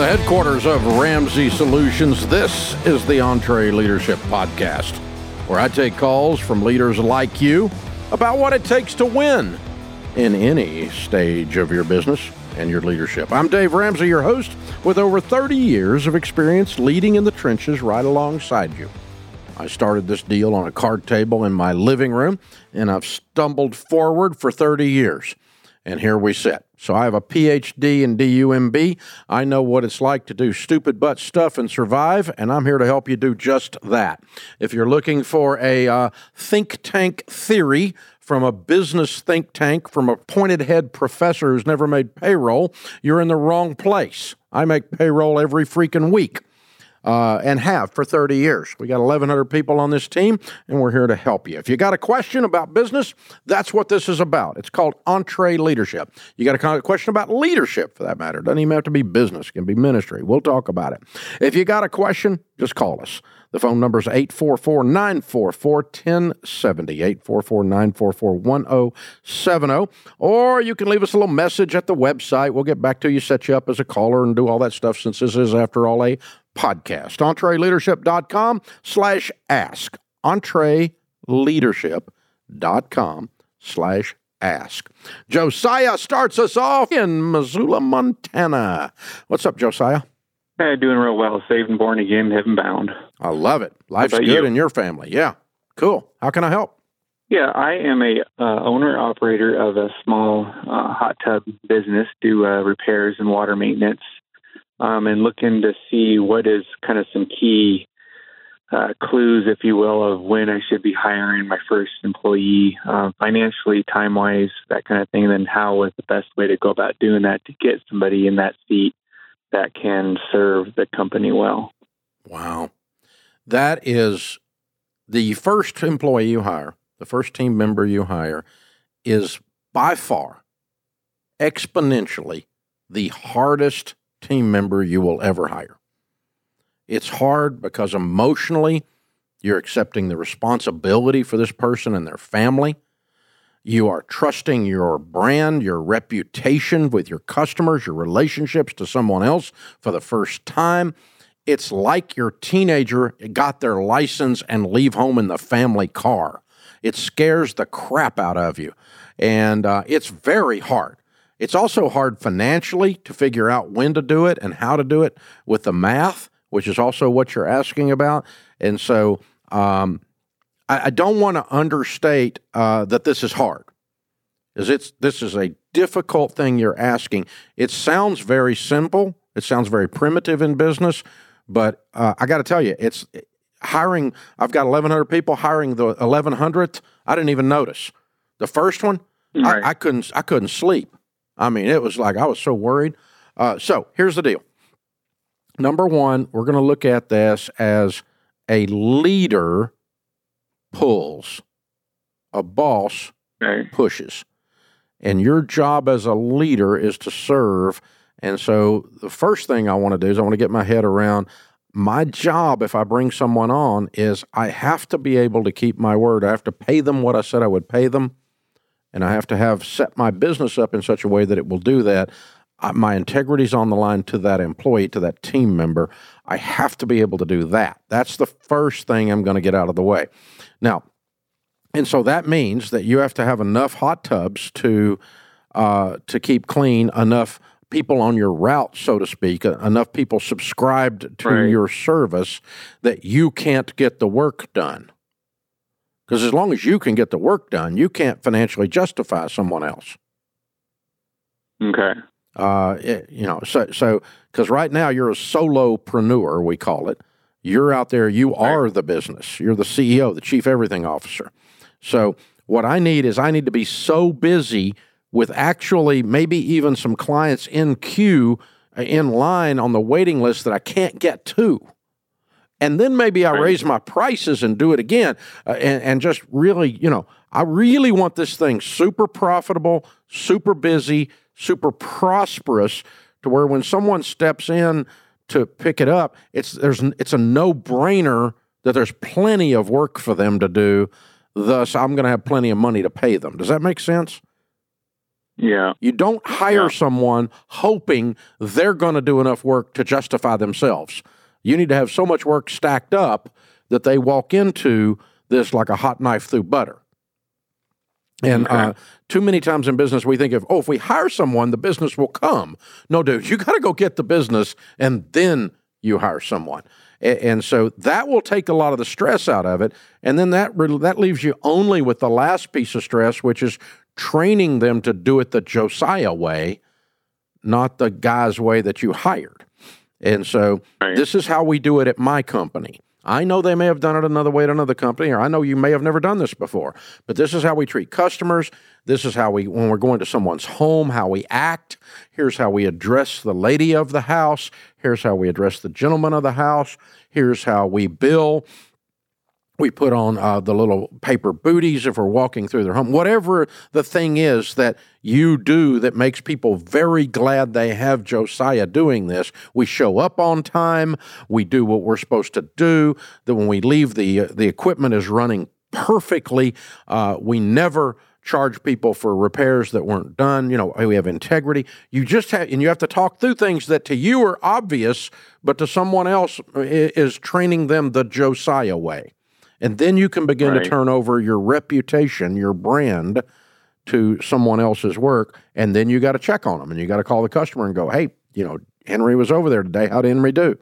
the headquarters of Ramsey Solutions, this is the EntreLeadership Podcast, where I take calls from leaders like you about what it takes to win in any stage of your business and your leadership. I'm Dave Ramsey, your host, with over 30 years of experience leading in the trenches right alongside you. I started this deal on a card table in my living room, and I've stumbled forward for 30 years. And here we sit. So I have a PhD in DUMB. I know what it's like to do stupid butt stuff and survive, and I'm here to help you do just that. If you're looking for a uh, think tank theory from a business think tank from a pointed head professor who's never made payroll, you're in the wrong place. I make payroll every freaking week uh, and have for 30 years. We got 1,100 people on this team, and we're here to help you. If you got a question about business, that's what this is about. It's called EntreLeadership. You got a question about leadership, for that matter. It doesn't even have to be business; it can be ministry. We'll talk about it. If you got a question, just call us. The phone number is 844 944 1070, 844 944 1070. Or you can leave us a little message at the website. We'll get back to you, set you up as a caller, and do all that stuff since this is, after all, a podcast. EntreLeadership.com slash ask. EntreLeadership.com slash ask. Josiah starts us off in Missoula, Montana. What's up, Josiah? Hey, doing real well. Saved and born again, heaven bound. I love it. Life's good you? in your family. Yeah. Cool. How can I help? Yeah, I am a uh, owner operator of a small uh, hot tub business, do uh, repairs and water maintenance um, and looking to see what is kind of some key uh, clues, if you will, of when I should be hiring my first employee, uh, financially, time wise, that kind of thing, and then how is the best way to go about doing that to get somebody in that seat that can serve the company well. Wow. That is the first employee you hire, the first team member you hire, is by far exponentially the hardest team member you will ever hire. It's hard because emotionally, you're accepting the responsibility for this person and their family. You are trusting your brand, your reputation with your customers, your relationships to someone else for the first time. It's like your teenager got their license and leave home in the family car. It scares the crap out of you. And uh, it's very hard. It's also hard financially to figure out when to do it and how to do it with the math, which is also what you're asking about. And so um, I, I, don't want to understate uh, that this is hard. Is it's this is a difficult thing you're asking. It sounds very simple. It sounds very primitive in business, but uh, I got to tell you, it's hiring. I've got 1,100 people hiring the 1,100th. I didn't even notice the first one. Right. I, I couldn't. I couldn't sleep. I mean, it was like I was so worried. Uh, so here's the deal. Number one, we're going to look at this as a leader pulls, a boss pushes. And your job as a leader is to serve. And so the first thing I want to do is I want to get my head around my job if I bring someone on is I have to be able to keep my word. I have to pay them what I said I would pay them and I have to have set my business up in such a way that it will do that. I, my integrity is on the line to that employee, to that team member. I have to be able to do that. That's the first thing I'm going to get out of the way. Now, and so that means that you have to have enough hot tubs to uh, to keep clean, enough people on your route, so to speak, enough people subscribed to right. your service that you can't get the work done. Because as long as you can get the work done, you can't financially justify someone else. Okay. Uh, it, you know, so so because right now you're a solopreneur, we call it. You're out there. You are the business. You're the CEO, the chief everything officer. So what I need is I need to be so busy with actually maybe even some clients in queue, uh, in line on the waiting list that I can't get to and then maybe I raise my prices and do it again, uh, and, and just really, you know, I really want this thing super profitable, super busy, super prosperous, to where when someone steps in to pick it up, it's there's it's a no brainer that there's plenty of work for them to do. Thus, I'm going to have plenty of money to pay them. Does that make sense? Yeah. You don't hire Yeah. someone hoping they're going to do enough work to justify themselves. You need to have so much work stacked up that they walk into this like a hot knife through butter. And Okay. uh, too many times in business, we think of, oh, if we hire someone, the business will come. No, dude, you got to go get the business and then you hire someone. A- And so that will take a lot of the stress out of it. And then that, re- that leaves you only with the last piece of stress, which is training them to do it the Josiah way, not the guy's way that you hired. And so Right. this is how we do it at my company. I know they may have done it another way at another company, or I know you may have never done this before, but this is how we treat customers. This is how we, when we're going to someone's home, how we act. Here's how we address the lady of the house. Here's how we address the gentleman of the house. Here's how we bill. We put on uh, the little paper booties if we're walking through their home. Whatever the thing is that you do that makes people very glad they have Josiah doing this, we show up on time. We do what we're supposed to do. That when we leave, the uh, the equipment is running perfectly. Uh, we never charge people for repairs that weren't done. You know, we have integrity. You just have, and you have to talk through things that to you are obvious, but to someone else is training them the Josiah way. And then you can begin Right. to turn over your reputation, your brand to someone else's work. And then you got to check on them and you got to call the customer and go, hey, you know, Henry was over there today. How did Henry do?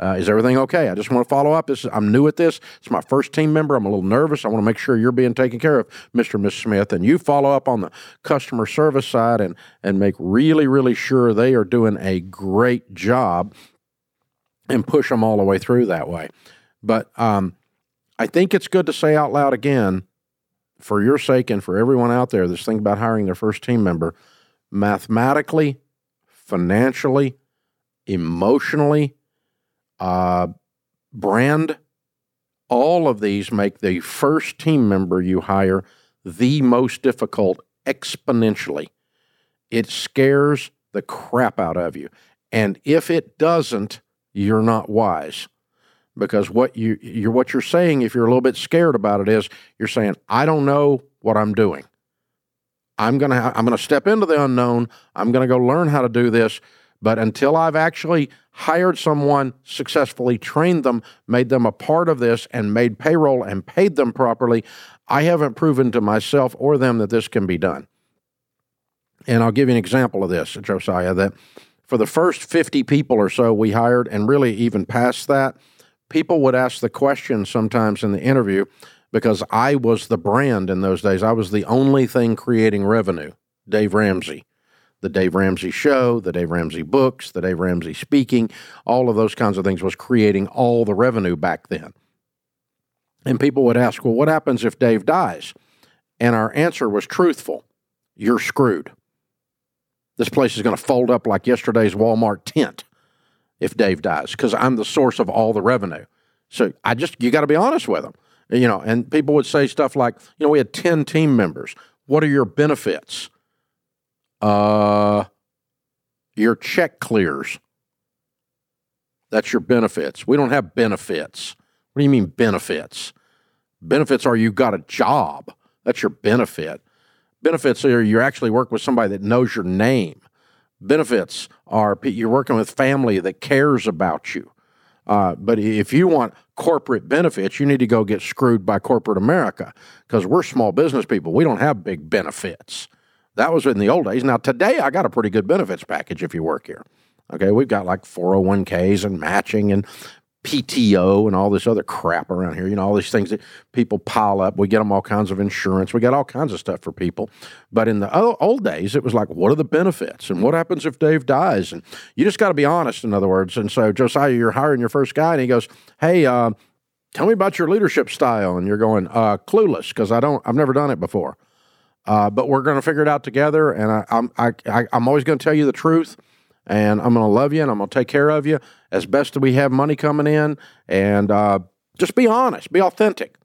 Uh, is everything okay? I just want to follow up. This is, I'm new at this. It's my first team member. I'm a little nervous. I want to make sure you're being taken care of, Mr. and Miss Smith. And you follow up on the customer service side and and make really, really sure they are doing a great job and push them all the way through that way. But um, I think it's good to say out loud again, for your sake and for everyone out there that's thinking about hiring their first team member, mathematically, financially, emotionally, uh, brand, all of these make the first team member you hire the most difficult exponentially. It scares the crap out of you. And if it doesn't, you're not wise. Because what you you're what you're saying, if you're a little bit scared about it, is you're saying, I don't know what I'm doing. I'm gonna ha- I'm gonna step into the unknown. I'm gonna go learn how to do this. But until I've actually hired someone, successfully trained them, made them a part of this, and made payroll and paid them properly, I haven't proven to myself or them that this can be done. And I'll give you an example of this, Josiah, that for the first 50 people or so we hired, and really even past that, people would ask the question sometimes in the interview because I was the brand in those days. I was the only thing creating revenue, Dave Ramsey. The Dave Ramsey show, the Dave Ramsey books, the Dave Ramsey speaking, all of those kinds of things was creating all the revenue back then. And people would ask, well, what happens if Dave dies? And our answer was truthful you're screwed. This place is going to fold up like yesterday's Walmart tent if Dave dies because I'm the source of all the revenue. So I just, you got to be honest with them. You know, and people would say stuff like, you know, we had 10 team members. What are your benefits? Uh, your check clears. That's your benefits. We don't have benefits. What do you mean benefits? Benefits are you got a job. That's your benefit. Benefits are you actually work with somebody that knows your name. Benefits are you're working with family that cares about you. Uh, but if you want corporate benefits, you need to go get screwed by corporate America because we're small business people. We don't have big benefits. That was in the old days. Now, today, I got a pretty good benefits package if you work here. Okay, we've got like 401ks and matching and PTO and all this other crap around here. You know, all these things that people pile up. We get them all kinds of insurance. We got all kinds of stuff for people. But in the old days, it was like, what are the benefits? And what happens if Dave dies? And you just got to be honest, in other words. And so, Josiah, you're hiring your first guy, and he goes, hey, uh, tell me about your leadership style. And you're going, uh, clueless, because I don't, I've never done it before. Uh, but we're going to figure it out together. And I, I'm, I, I, I'm always going to tell you the truth. And I'm going to love you and I'm going to take care of you as best we have money coming in. And uh, just be honest, be authentic.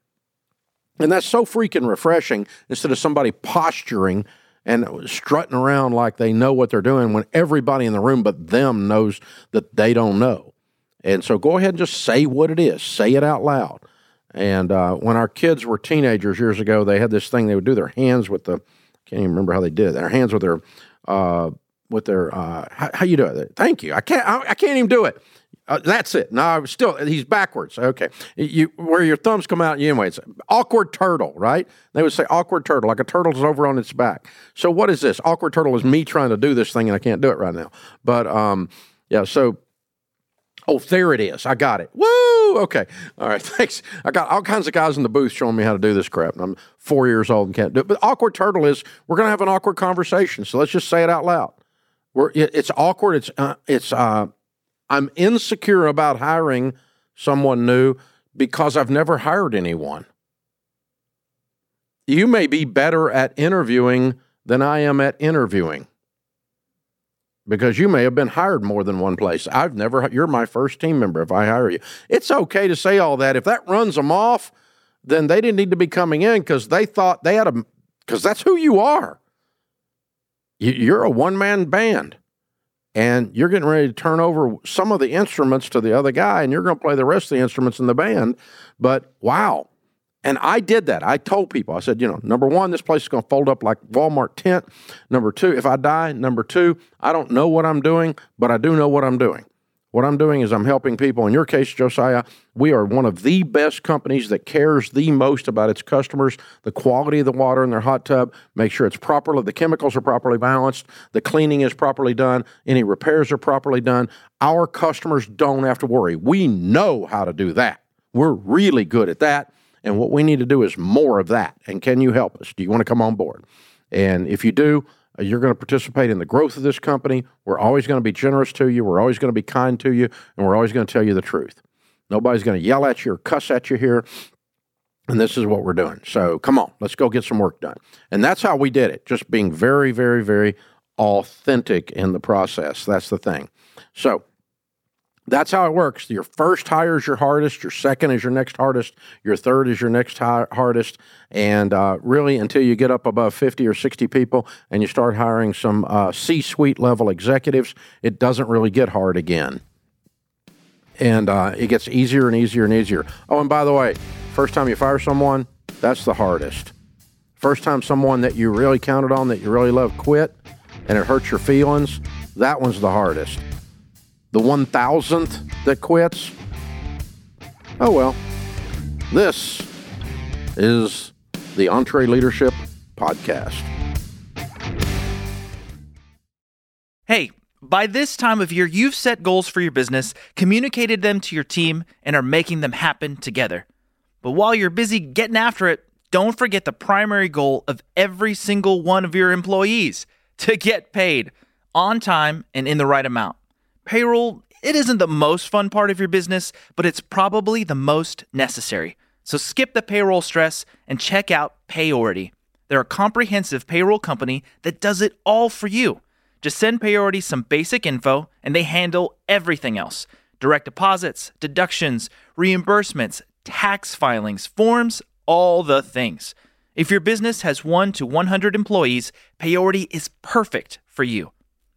And that's so freaking refreshing instead of somebody posturing and strutting around like they know what they're doing when everybody in the room but them knows that they don't know. And so go ahead and just say what it is, say it out loud. And uh, when our kids were teenagers years ago, they had this thing they would do their hands with the can't even remember how they did it. Their hands with their uh, with their uh, how, how, you do it? Thank you. I can't I, I can't even do it. Uh, that's it. No, I'm still he's backwards. Okay, you where your thumbs come out. Anyway, it's awkward turtle, right? They would say awkward turtle, like a turtle's over on its back. So what is this? Awkward turtle is me trying to do this thing and I can't do it right now. But um, yeah. So oh, there it is. I got it. Woo! Okay. All right. Thanks. I got all kinds of guys in the booth showing me how to do this crap. And I'm four years old and can't do it. But awkward turtle is we're to have an awkward conversation. So let's just say it out loud. We're, it's awkward. It's uh, it's uh, I'm insecure about hiring someone new because I've never hired anyone. You may be better at interviewing than I am at interviewing because you may have been hired more than one place. I've never, you're my first team member if I hire you. It's okay to say all that. If that runs them off, then they didn't need to be coming in because they thought they had a, because that's who you are. You're a one man band and you're getting ready to turn over some of the instruments to the other guy and you're going to play the rest of the instruments in the band. But wow. And i did that. I told people i said you know number one this place is going to fold up like walmart tent. Number two if i die number two i don't know what i'm doing but i do know what i'm doing what I'm doing is I'm helping people. In your case, Josiah, we are one of the best companies that cares the most about its customers, the quality of the water in their hot tub, make sure it's properly, the chemicals are properly balanced, the cleaning is properly done, any repairs are properly done. Our customers don't have to worry. We know how to do that. We're really good at that. And what we need to do is more of that. And can you help us? Do you want to come on board? And if you do, Uh, you're going to participate in the growth of this company. We're always going to be generous to you. We're always going to be kind to you. And we're always going to tell you the truth. Nobody's going to yell at you or cuss at you here. And this is what we're doing. So come on, let's go get some work done. And that's how we did it, just being very, very, very authentic in the process. That's the thing. So that's how it works. Your first hire is your hardest. Your second is your next hardest. Your third is your next hardest. And uh, really, until you get up above 50 or 60 people and you start hiring some uh, C suite level executives, it doesn't really get hard again. And uh, it gets easier and easier and easier. Oh, and by the way, first time you fire someone, that's the hardest. First time someone that you really counted on, that you really love, quit and it hurts your feelings, that one's the hardest the 1000th that quits? Oh well. This is the EntreLeadership Podcast. Hey, by this time of year, you've set goals for your business, communicated them to your team, and are making them happen together. But while you're busy getting after it, don't forget the primary goal of every single one of your employees to get paid on time and in the right amount. Payroll, it isn't the most fun part of your business, but it's probably the most necessary. So skip the payroll stress and check out Payority. They're a comprehensive payroll company that does it all for you. Just send Payority some basic info and they handle everything else direct deposits, deductions, reimbursements, tax filings, forms, all the things. If your business has 1 to 100 employees, Payority is perfect for you.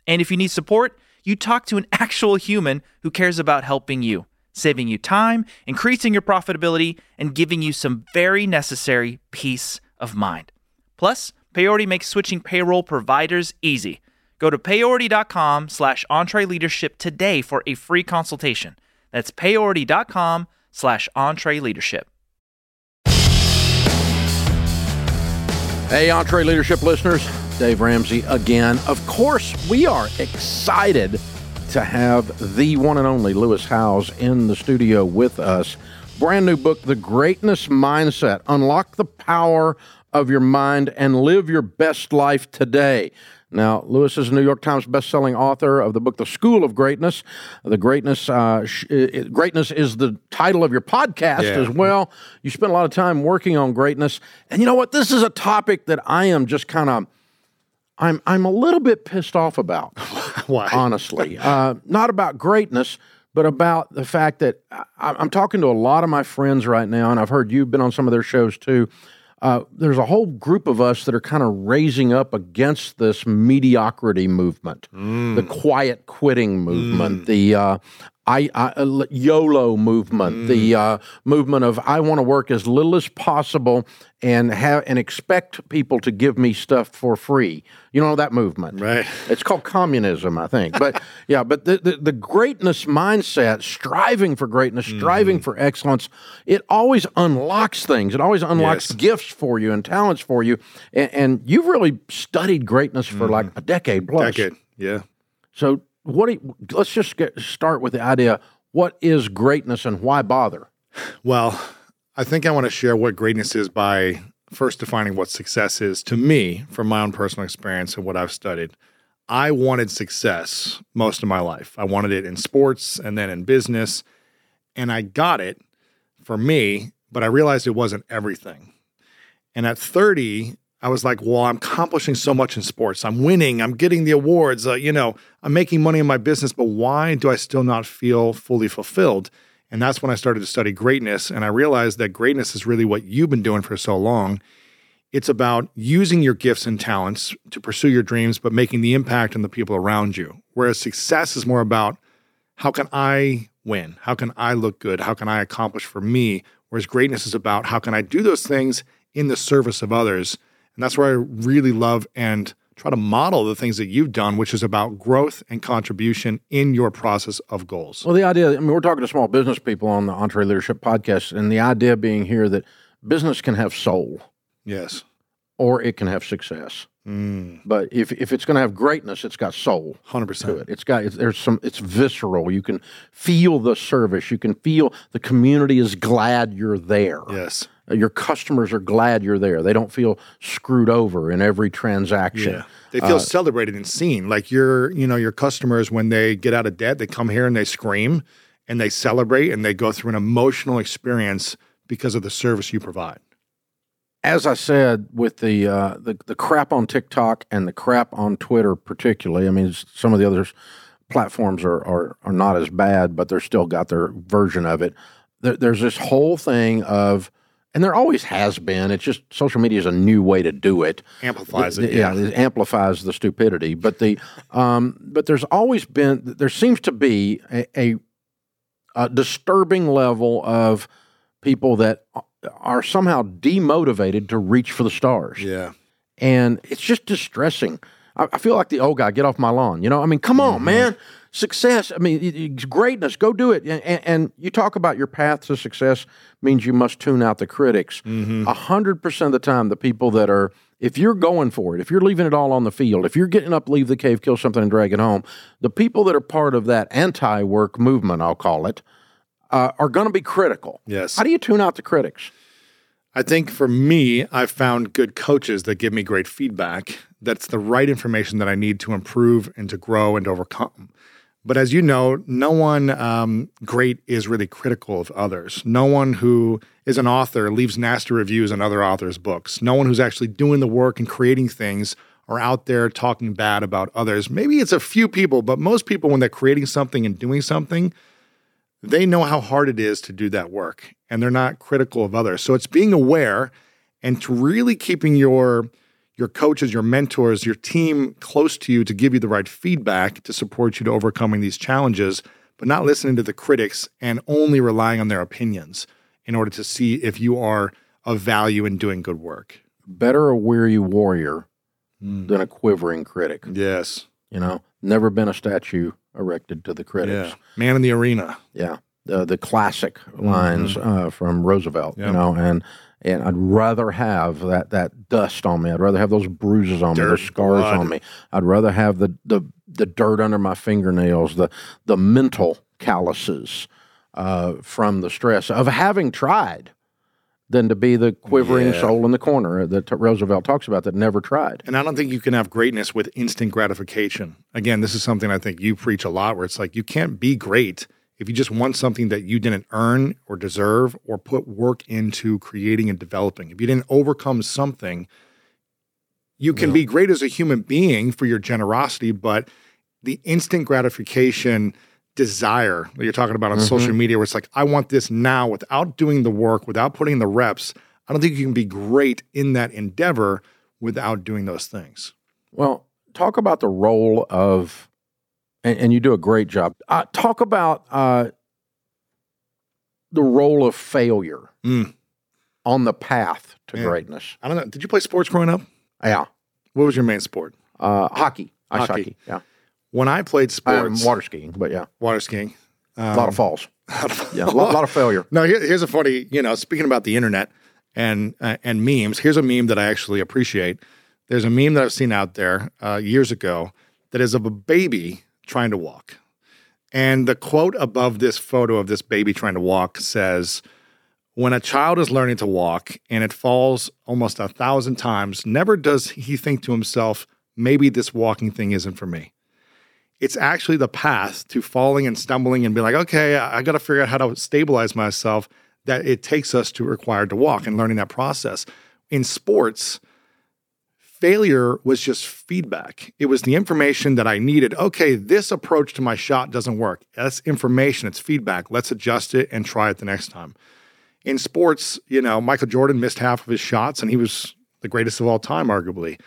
And if you need support, you talk to an actual human who cares about helping you, saving you time, increasing your profitability, and giving you some very necessary peace of mind. Plus, Payority makes switching payroll providers easy. Go to payority.com slash entreleadership today for a free consultation. That's payority.com slash entreleadership. Hey, EntreLeadership listeners. Dave Ramsey again. Of course, we are excited to have the one and only Lewis Howes in the studio with us. Brand new book, The Greatness Mindset Unlock the Power of Your Mind and Live Your Best Life Today. Now, Lewis is a New York Times bestselling author of the book, The School of Greatness. The Greatness, uh, sh- it, Greatness is the title of your podcast yeah. as well. You spent a lot of time working on greatness. And you know what? This is a topic that I am just kind of I'm I'm a little bit pissed off about. Why? Honestly, uh, not about greatness, but about the fact that I, I'm talking to a lot of my friends right now, and I've heard you've been on some of their shows too. Uh, there's a whole group of us that are kind of raising up against this mediocrity movement, mm. the quiet quitting movement, mm. the uh, I, I uh, YOLO movement, the uh, movement of I want to work as little as possible and have and expect people to give me stuff for free. You know that movement, Right. It's called communism, I think. But yeah, but the, the the greatness mindset, striving for greatness, striving for excellence, it always unlocks things. It always unlocks Yes. gifts for you and talents for you. And, and you've really studied greatness for like a decade plus. Decade. Yeah. So what? You, let's just get start with the idea: what is greatness and why bother? Well, I think I want to share what greatness is by first defining what success is to me from my own personal experience and what I've studied. I wanted success most of my life. I wanted it in sports and then in business. And I got it for me, but I realized it wasn't everything. And at 30, I was like, well, I'm accomplishing so much in sports. I'm winning. I'm getting the awards. Uh, you know, I'm making money in my business, but why do I still not feel fully fulfilled? And that's when I started to study greatness. And I realized that greatness is really what you've been doing for so long. It's about using your gifts and talents to pursue your dreams, but making the impact on the people around you. Whereas success is more about how can I win? How can I look good? How can I accomplish for me? Whereas greatness is about how can I do those things in the service of others? And that's where I really love and try to model the things that you've done, which is about growth and contribution in your process of goals. Well, the idea. I mean, we're talking to small business people on the EntreLeadership Podcast, and the idea being here that business can have soul Yes. Or it can have success. Mm, But if if it's going to have greatness, it's got soul. 100%. to it. It's got it's, there's some it's visceral. You can feel the service. You can feel the community is glad you're there. Yes. Uh, Your customers are glad you're there. They don't feel screwed over in every transaction. Yeah. They feel celebrated and seen. Like your, you know, your customers when they get out of debt, they come here and they scream and they celebrate and they go through an emotional experience because of the service you provide. As I said, with the, uh, the the crap on TikTok and the crap on Twitter, particularly. I mean, some of the other platforms are, are are not as bad, but they're still got their version of it. There, there's this whole thing of, and there always has been. It's just social media is a new way to do it. Amplifies The- it. yeah, it amplifies the stupidity. But the um, but there's always been there seems to be a, a, a disturbing level of people that are somehow demotivated to reach for the stars, Yeah. and it's just distressing. I, I feel like the old guy, get off my lawn. You know, I mean, come Mm-hmm. on, man. Success. I mean, greatness. Go do it. And, and, you talk about your path to success means you must tune out the critics. Mm-hmm. A hundred percent of the time, the people that are, if you're going for it, if you're leaving it all on the field, if you're getting up, leave the cave, kill something, and drag it home, the people that are part of that anti-work movement, I'll call it, uh, are going to be critical. Yes. How do you tune out the critics? I think for me, I've found good coaches that give me great feedback. That's the right information that I need to improve and to grow and to overcome. But as you know, no one um, great is really critical of others. No one who is an author leaves nasty reviews on other authors' books. No one who's actually doing the work and creating things are out there talking bad about others. Maybe it's a few people, but most people, when they're creating something and doing something, they know how hard it is to do that work and they're not critical of others. So it's being aware and to really keeping your your coaches, your mentors, your team close to you to give you the right feedback to support you to overcoming these challenges, but not listening to the critics and only relying on their opinions in order to see if you are of value in doing good work. Better a weary warrior hmm. than a quivering critic. Yes. You know, never been a statue erected to the critics. Yeah. Man in the arena. Yeah, the the classic lines uh, from Roosevelt. You know, and and I'd rather have that that dust on me. I'd rather have those bruises on me, Dirt, those scars blood. on me. I'd rather have the the the dirt under my fingernails, the the mental calluses uh, from the stress of having tried, than to be the quivering Yeah. soul in the corner that Roosevelt talks about that never tried. And I don't think you can have greatness with instant gratification. Again, this is something I think you preach a lot where it's like you can't be great if you just want something that you didn't earn or deserve or put work into creating and developing. If you didn't overcome something, you can be great as a human being for your generosity, but the instant gratification desire that you're talking about on social media, where it's like, I want this now without doing the work, without putting the reps, I don't think you can be great in that endeavor without doing those things. Well, talk about the role of and, and you do a great job. Uh, talk about uh, the role of failure Mm. on the path to greatness. I don't know. Did you play sports growing up? Yeah, What was your main sport? uh, hockey, ice Hockey. hockey. Yeah, When I played sports, um, sports, water skiing, but yeah, water skiing, um, a lot of falls. Yeah, a lot, lot of failure. No, here, here's a funny. You know, speaking about the internet and uh, and memes. Here's a meme that I actually appreciate. There's a meme that I've seen out there uh, years ago that is of a baby trying to walk, and the quote above this photo of this baby trying to walk says. When a child is learning to walk and it falls almost a thousand times, never does he think to himself, maybe this walking thing isn't for me it's actually the path to falling and stumbling and be like, okay, I, got to figure out how to stabilize myself that it takes us to required to walk and learning that process. In sports, failure was just feedback. It was the information that I needed. Okay, this approach to my shot doesn't work. That's information, it's feedback. Let's adjust it and try it the next time. In sports, you know, Michael Jordan missed half of his shots and he was the greatest of all time, arguably.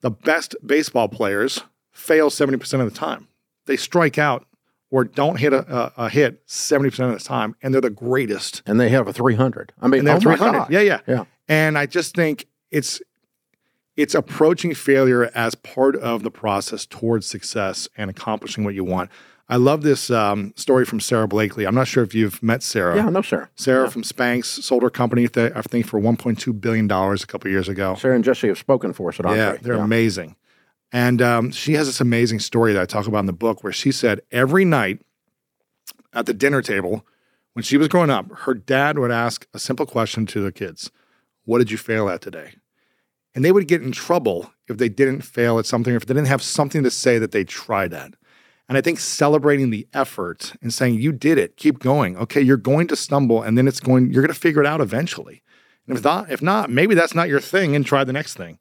The best baseball players fail 70% of the time. They strike out or don't hit a, a, a hit 70% of the time, and they're the greatest. And they have a 300. I mean, they're oh my 300. Yeah, yeah. Yeah. And I just think it's it's approaching failure as part of the process towards success and accomplishing what you want. I love this um, story from Sara Blakely. I'm not sure if you've met Sarah. Yeah, no, sir. Sarah from Spanx sold her company, I think, for 1.2 billion dollars a couple years ago. Sarah and Jesse have spoken for us at Entre. Yeah, they're amazing. And um, she has this amazing story that I talk about in the book where she said every night at the dinner table, when she was growing up, her dad would ask a simple question to the kids What did you fail at today? And they would get in trouble if they didn't fail at something, or if they didn't have something to say that they tried at. And I think celebrating the effort and saying, You did it, keep going. Okay, you're going to stumble, and then it's going, you're going to figure it out eventually. And if not, if not, maybe that's not your thing and try the next thing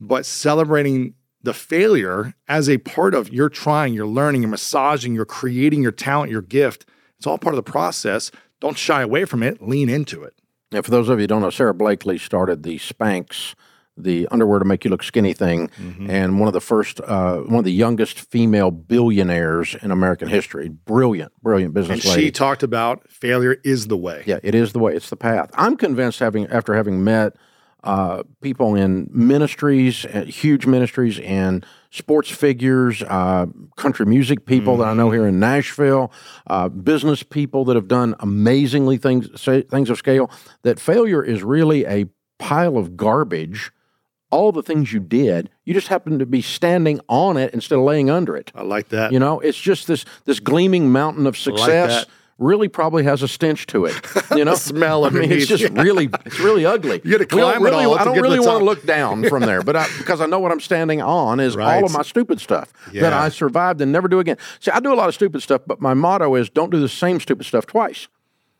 but celebrating the failure as a part of your trying, you're learning, you're massaging, you're creating your talent, your gift. It's all part of the process. Don't shy away from it, lean into it. And for those of you who don't know, Sara Blakely started the Spanx, the underwear to make you look skinny thing, Mm-hmm. and one of the first, uh, one of the youngest female billionaires in American history. Brilliant, brilliant business And lady. she talked about failure is the way. Yeah, it is the way. It's the path. I'm convinced, having after having met uh, people in ministries, uh, huge ministries, and sports figures, uh, country music people that I know here in Nashville, uh, business people that have done amazingly things say, things of scale. That failure is really a pile of garbage. All the things you did, you just happen to be standing on it instead of laying under it. I like that. You know, it's just this this gleaming mountain of success. that. Really, probably has a stench to it. You know, Smell I mean, it's just really, it's really ugly. You We don't climb it all I don't to really the want to look down from there, but I, because I know what I'm standing on is Right. all of my stupid stuff that I survived and never do again. See, I do a lot of stupid stuff, but my motto is don't do the same stupid stuff twice.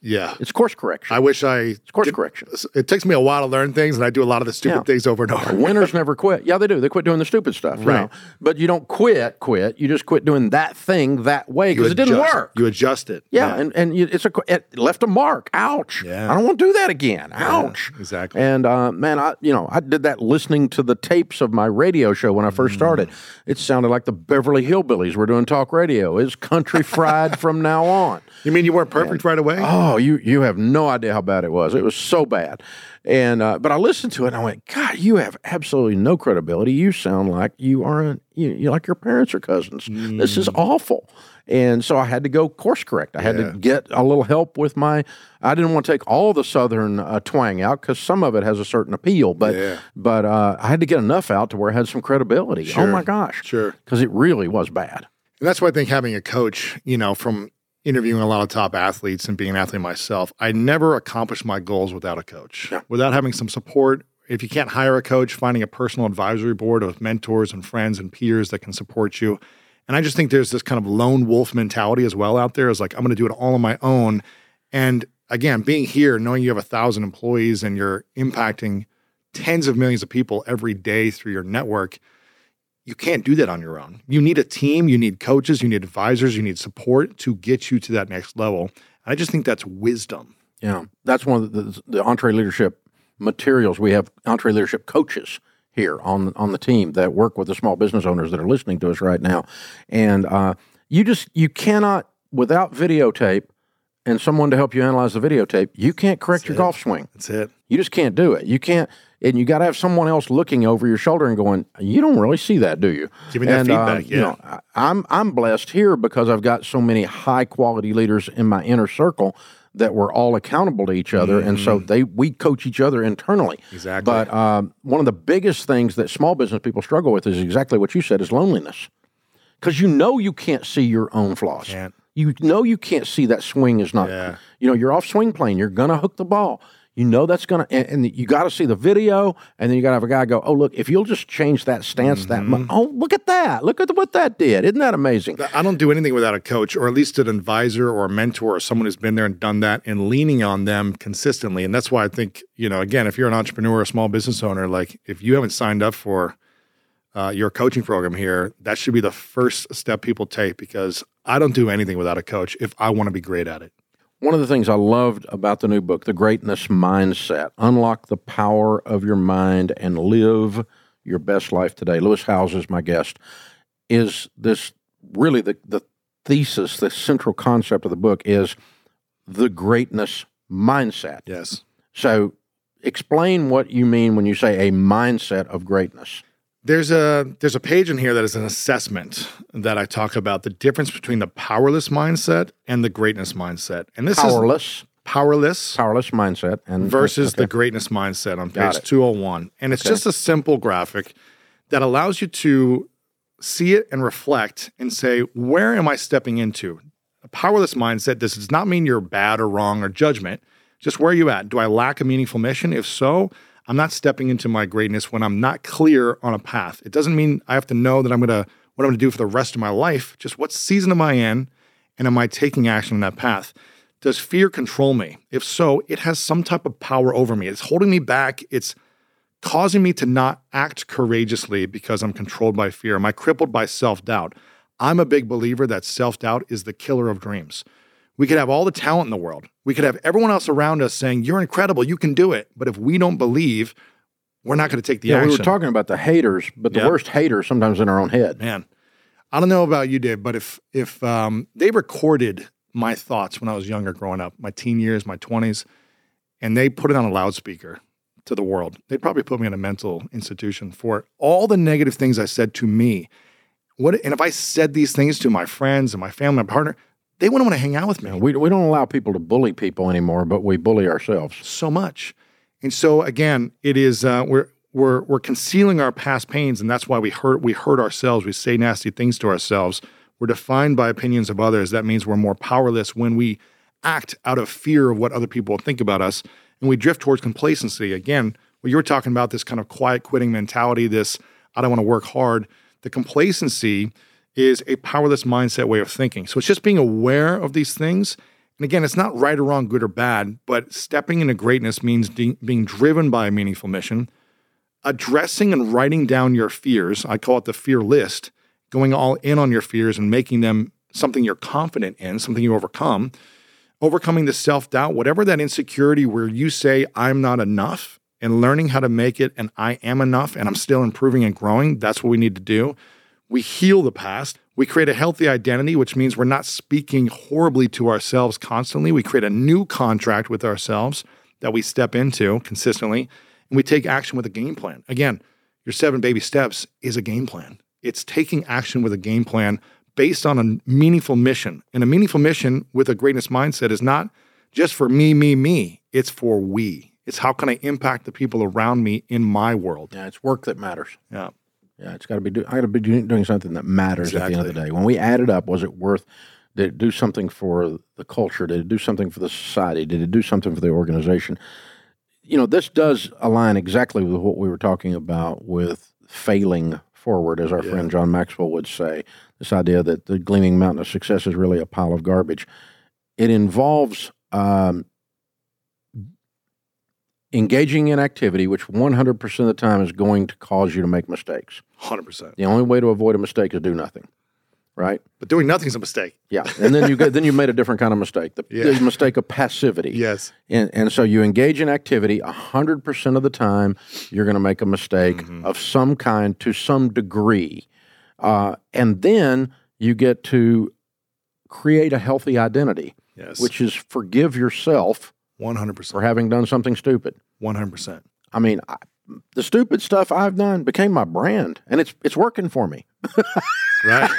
Yeah. It's course correction. I wish I. it's course did- correction. It takes me a while to learn things, and I do a lot of the stupid Yeah. things over and over. Winners never quit. Yeah, they do. They quit doing the stupid stuff. you Right. know. But you don't quit, quit. You just quit doing that thing that way because it didn't work. You adjust it. Yeah, and and you, it's a it left a mark. Ouch! Yeah. I don't want to do that again. Ouch! exactly. And uh, man, I you know I did that listening to the tapes of my radio show when I first Mm. started. It sounded like the Beverly Hillbillies were doing talk radio. It's country fried from now on. You mean you weren't perfect right away? Oh, you you have no idea how bad it was. It was so bad. And uh, but I listened to it and I went, God, you have absolutely no credibility. You sound like you aren't you, you like your parents or cousins. This is awful. And so I had to go course correct. I had Yeah. to get a little help with my. I didn't want to take all the southern uh, twang out because some of it has a certain appeal. But Yeah. but uh, I had to get enough out to where I had some credibility. Oh my gosh, Sure. because it really was bad. And that's why I think having a coach, you know, from interviewing a lot of top athletes and being an athlete myself, I never accomplished my goals without a coach, Yeah. without having some support. If you can't hire a coach, finding a personal advisory board of mentors and friends and peers that can support you. And I just think there's this kind of lone wolf mentality as well out there is like, I'm going to do it all on my own. And again, being here, knowing you have a thousand employees and you're impacting tens of millions of people every day through your network, you can't do that on your own. You need a team, you need coaches, you need advisors, you need support to get you to that next level. I just think that's wisdom. Yeah, that's one of the, the EntreLeadership materials. We have EntreLeadership coaches here on on the team that work with the small business owners that are listening to us right now, and uh, You just you cannot without videotape and someone to help you analyze the videotape. You can't correct That's your it. golf swing. That's it. You just can't do it. You can't, and you got to have someone else looking over your shoulder and going, "You don't really see that, do you?" Give me that and, uh, feedback, You yeah. know, I- I'm I'm blessed here because I've got so many high quality leaders in my inner circle that we're all accountable to each other, and so they we coach each other internally. Mm-hmm. Exactly. But um, one of the biggest things that small business people struggle with is exactly what you said: is loneliness, because you know you can't see your own flaws. Can't. You know you can't see that swing is not. Yeah. You know you're off swing plane. You're gonna hook the ball. You know that's gonna, and, and you got to see the video, and then you got to have a guy go, "Oh look, if you'll just change that stance, that Mm-hmm. mu- oh look at that, look at what that did. Isn't that amazing?" I don't do anything without a coach or at least an advisor or a mentor or someone who's been there and done that and leaning on them consistently. And that's why I think, you know, again, if you're an entrepreneur or a small business owner, like if you haven't signed up for uh, your coaching program here, that should be the first step people take because I don't do anything without a coach if I want to be great at it. One of the things I loved about the new book, The Greatness Mindset, unlock the power of your mind and live your best life today. Lewis Howes is my guest. Is this really the, the thesis, the central concept of the book is the greatness mindset. Yes. So explain what you mean when you say a mindset of greatness. There's a there's a page in here that is an assessment that I talk about the difference between the powerless mindset and the greatness mindset. And this is Powerless, powerless powerless mindset and versus okay. the greatness mindset on page 201. And it's Okay. just a simple graphic that allows you to see it and reflect and say, where am I stepping into? A powerless mindset, this does not mean you're bad or wrong or judgment. Just where are you at? Do I lack a meaningful mission? If so, I'm not stepping into my greatness when I'm not clear on a path. It doesn't mean I have to know that I'm gonna what I'm gonna do for the rest of my life. Just what season am I in and am I taking action on that path? Does fear control me? If so, it has some type of power over me. It's holding me back. It's causing me to not act courageously because I'm controlled by fear. Am I crippled by self doubt? I'm a big believer that self doubt is the killer of dreams. We could have all the talent in the world. We could have everyone else around us saying, You're incredible, you can do it. But if we don't believe, we're not going to take the Yeah, action. we were talking about the haters, but the Yep. worst haters sometimes in our own head. Man, I don't know about you, Dave, but if if um, they recorded my thoughts when I was younger, growing up, my teen years, my twenties, and they put it on a loudspeaker to the world, they'd probably put me in a mental institution for all the negative things I said to me. What and if I said these things to my friends and my family, my partner, they wouldn't want to hang out with me We, we don't allow people to bully people anymore, but we bully ourselves. so much. And so again, it is uh, we're we're we're concealing our past pains, and that's why we hurt we hurt ourselves. We say nasty things to ourselves. We're defined by opinions of others. That means we're more powerless when we act out of fear of what other people think about us, and we drift towards complacency. Again, what you were talking about, this kind of quiet quitting mentality, this I don't want to work hard. The complacency is a powerless mindset way of thinking. So it's just being aware of these things. And again, it's not right or wrong, good or bad, but stepping into greatness means de- being driven by a meaningful mission, addressing and writing down your fears. I call it the fear list, going all in on your fears and making them something you're confident in, something you overcome, overcoming the self doubt, whatever that insecurity where you say, I'm not enough, and learning how to make it and I am enough and I'm still improving and growing. That's what we need to do. We heal the past. We create a healthy identity, which means we're not speaking horribly to ourselves constantly. We create a new contract with ourselves that we step into consistently, and we take action with a game plan. Again, your seven baby steps is a game plan. It's taking action with a game plan based on a meaningful mission. And a meaningful mission with a greatness mindset is not just for me, me, me. It's for we. It's how can I impact the people around me in my world? Yeah, it's work that matters. Yeah. Yeah, it's got to be. Do, I got to be doing, something that matters at the end of the day. When we add it up, was it worth? Did it do something for the culture? Did it do something for the society? Did it do something for the organization? You know, this does align exactly with what we were talking about with failing forward, as our Yeah. friend John Maxwell would say. This idea that the gleaming mountain of success is really a pile of garbage. It involves um, engaging in activity, which 100% of the time is going to cause you to make mistakes. 100%. The only way to avoid a mistake is do nothing, right? But doing nothing is a mistake. Yeah, and then you get then you made a different kind of mistake, the, Yeah. the mistake of passivity. Yes. And, and so you engage in activity 100% of the time, you're going to make a mistake Mm-hmm. of some kind to some degree. Uh, and then you get to create a healthy identity, Yes. which is forgive yourself 100%. for having done something stupid. 100%. I mean, I, the stupid stuff I've done became my brand, and it's it's working for me. Right.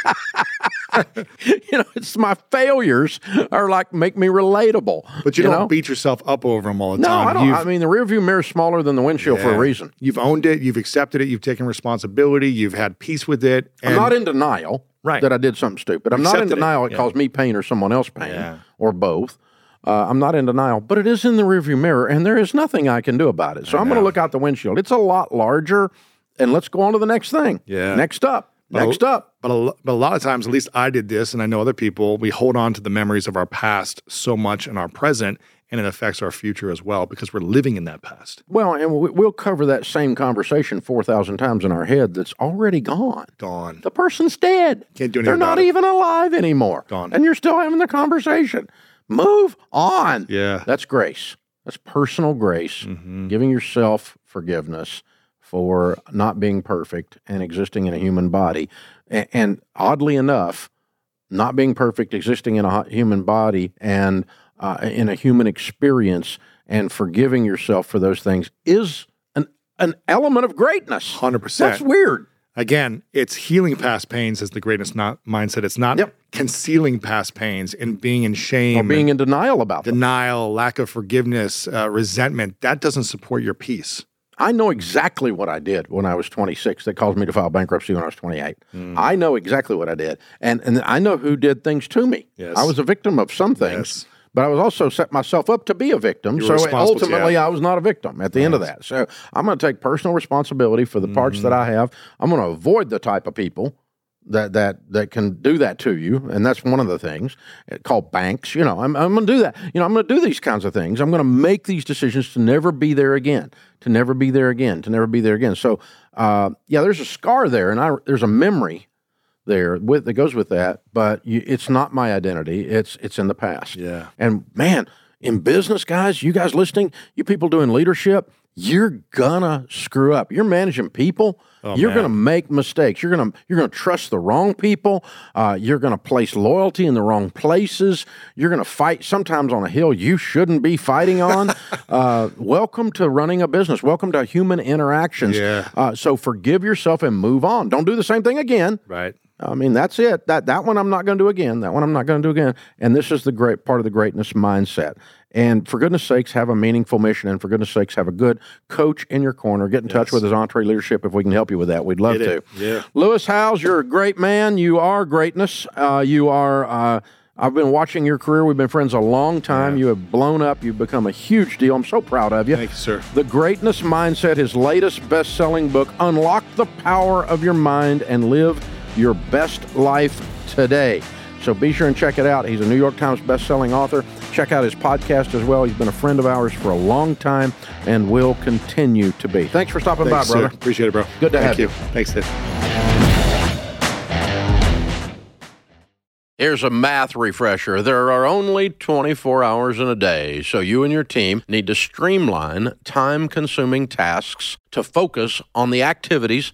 you know, it's my failures are like make me relatable. But you, don't know? beat yourself up over them all the No, time. I don't. You've, I mean, the rearview mirror is smaller than the windshield for a reason. You've owned it. You've accepted it. You've taken responsibility. You've had peace with it. I'm not in denial Right. that I did something stupid. I'm not in Accepted it. denial it, Yeah. caused me pain or someone else pain Yeah. or both. Uh, I'm not in denial, but it is in the rearview mirror, and there is nothing I can do about it. So I'm going to look out the windshield. It's a lot larger, and let's go on to the next thing. Yeah. Next up. But a- Next up. But a, but a lot of times, at least I did this, and I know other people, we hold on to the memories of our past so much in our present, and it affects our future as well because we're living in that past. Well, and we- we'll cover that same conversation 4,000 times in our head that's already gone. Gone. The person's dead. Can't do anything They're not it. even alive anymore. Gone. And you're still having the conversation. Move on. Yeah. That's grace. That's personal grace, Mhm. giving yourself forgiveness for not being perfect and existing in a human body. A- And, oddly enough, not being perfect, existing in a human body and uh, in a human experience and forgiving yourself for those things is an, an element of greatness. 100%. That's weird. Again, it's healing past pains is the greatest not mindset. It's not Yep. concealing past pains and being in shame, Or being in denial about them. denial, lack of forgiveness, uh, resentment. That doesn't support your peace. I know exactly what I did when I was 26 that caused me to file bankruptcy when I was 28. Hmm. I know exactly what I did. And, and I know who did things to me. Yes. I was a victim of some things, Yes. But I was also set myself up to be a victim. So ultimately, yeah. I was not a victim at the end of that. So I'm going to take personal responsibility for the parts Mm-hmm. that I have. I'm going to avoid the type of people that that that can do that to you, and that's one of the things uh, called banks. You know, I'm I'm going to do that. You know, I'm going to do these kinds of things. I'm going to make these decisions to never be there again, to never be there again, to never be there again. So, uh, yeah, there's a scar there, and I there's a memory there with that goes with that, but you, it's not my identity. It's it's in the past. Yeah. And man, in business, guys, you guys listening, you people doing leadership, you're gonna screw up. You're managing people. Oh, you're man. gonna make mistakes. You're gonna you're gonna trust the wrong people. Uh, you're gonna place loyalty in the wrong places. You're gonna fight sometimes on a hill you shouldn't be fighting on. uh, welcome to running a business. Welcome to human interactions. Yeah. Uh, so forgive yourself and move on. Don't do the same thing again. Right. I mean, that's it. That that one I'm not going to do again. That one I'm not going to do again. And this is the great part of the greatness mindset. And for goodness sakes, have a meaningful mission. And for goodness sakes, have a good coach in your corner. Get in touch with his EntreLeadership if we can help you with that. We'd love to. Yeah. Lewis Howes, you're a great man. You are greatness. Uh, you are. Uh, I've been watching your career. We've been friends a long time. You have blown up. You've become a huge deal. I'm so proud of you. Thank you, sir. The Greatness Mindset, his latest best selling book, Unlock the Power of Your Mind and Live Your Best Life Today. So be sure and check it out. He's a New York Times best-selling author. Check out his podcast as well. He's been a friend of ours for a long time and will continue to be. Thanks for stopping Thanks, by, sir. brother. Appreciate it, bro. Good to Thank have you. you. Thanks, Sid. Here's a math refresher. There are only 24 hours in a day, so you and your team need to streamline time consuming tasks to focus on the activities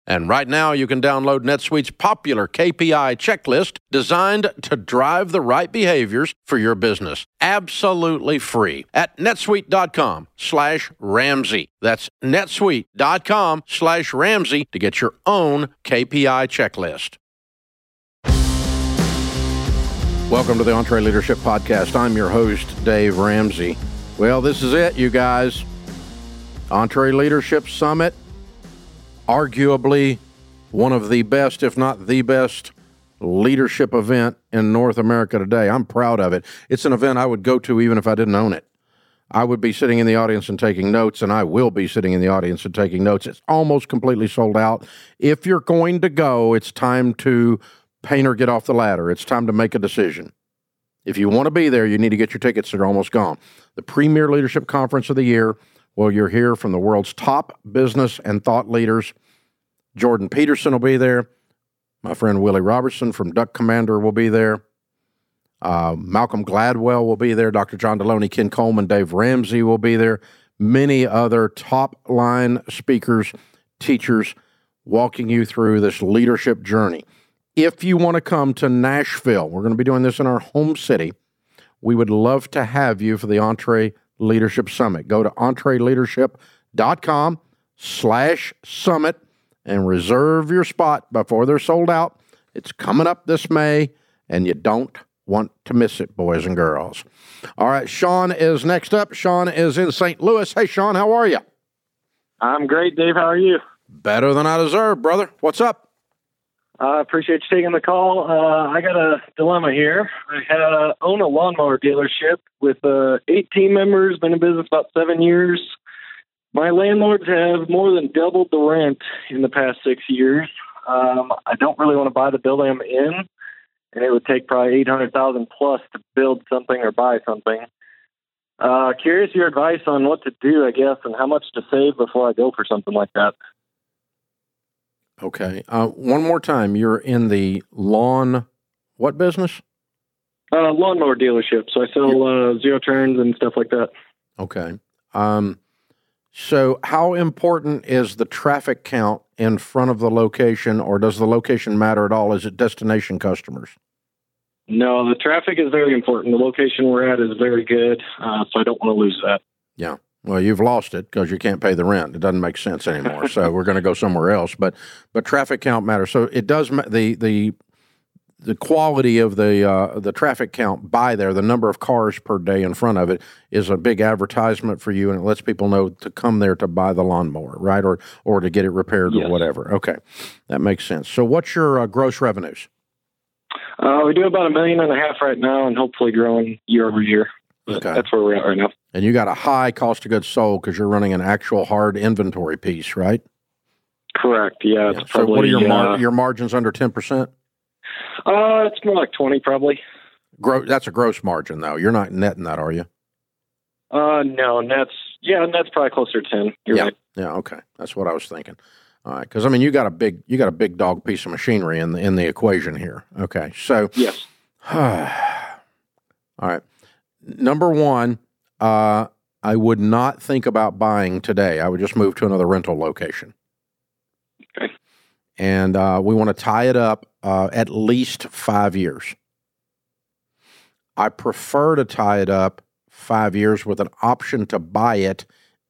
And right now, you can download NetSuite's popular KPI checklist designed to drive the right behaviors for your business. Absolutely free at netsuite.com slash Ramsey. That's netsuite.com slash Ramsey to get your own KPI checklist. Welcome to the EntreLeadership Podcast. I'm your host, Dave Ramsey. Well, this is it, you guys. EntreLeadership Summit, arguably one of the best, if not the best, leadership event in North America today. I'm proud of it. It's an event I would go to even if I didn't own it. I would be sitting in the audience and taking notes, and I will be sitting in the audience and taking notes. It's almost completely sold out. If you're going to go, it's time to paint or get off the ladder. It's time to make a decision. If you want to be there, you need to get your tickets. They're almost gone. The premier leadership conference of the year. Well, you're here from the world's top business and thought leaders. Jordan Peterson will be there. My friend Willie Robertson from Duck Commander will be there. Uh, Malcolm Gladwell will be there. Dr. John Deloney, Ken Coleman, Dave Ramsey will be there. Many other top line speakers, teachers walking you through this leadership journey. If you want to come to Nashville, we're going to be doing this in our home city. We would love to have you for the Entre Leadership Summit. Go to entreleadership.com slash summit and reserve your spot before they're sold out. It's coming up this May, and you don't want to miss it, boys and girls. All right, Sean is next up. Sean is in St. Louis. Hey, Sean, how are you? I'm great, Dave. How are you? Better than I deserve, brother. What's up? I uh, appreciate you taking the call. Uh, I got a dilemma here. I uh, own a lawnmower dealership with uh, eight team members, been in business about seven years. My landlords have more than doubled the rent in the past six years. Um, I don't really want to buy the building I'm in and it would take probably eight hundred thousand plus to build something or buy something. Uh, curious your advice on what to do, I guess, and how much to save before I go for something like that. Okay. Uh, one more time. You're in the lawn what business? Uh, lawnmower dealership. So I sell uh, zero turns and stuff like that. Okay. Um, so, how important is the traffic count in front of the location, or does the location matter at all? Is it destination customers? No, the traffic is very important. The location we're at is very good, uh, so I don't want to lose that. Yeah. Well, you've lost it because you can't pay the rent. It doesn't make sense anymore. so we're going to go somewhere else. But but traffic count matters. So it does. the the the quality of the uh, the traffic count by there, the number of cars per day in front of it, is a big advertisement for you, and it lets people know to come there to buy the lawnmower, right, or or to get it repaired yes. or whatever. Okay, that makes sense. So, what's your uh, gross revenues? Uh, we do about a million and a half right now, and hopefully growing year over year. Okay. That's where we're at right now. And you got a high cost of goods sold because you're running an actual hard inventory piece, right? Correct. Yeah. yeah. so, what are your mar- uh, your margins under ten percent? Uh, it's more like 20 probably. Gro- that's a gross margin though. You're not netting that, are you? Uh, no, net's yeah, And that's probably closer to 10. You're yeah. Right. Yeah, okay. That's what I was thinking. All right, because I mean, you got a big, you got a big dog piece of machinery in the in the equation here. Okay, so yes. all right. Number one, uh, I would not think about buying today. I would just move to another rental location. Okay. And uh, we want to tie it up uh, at least five years. I prefer to tie it up five years with an option to buy it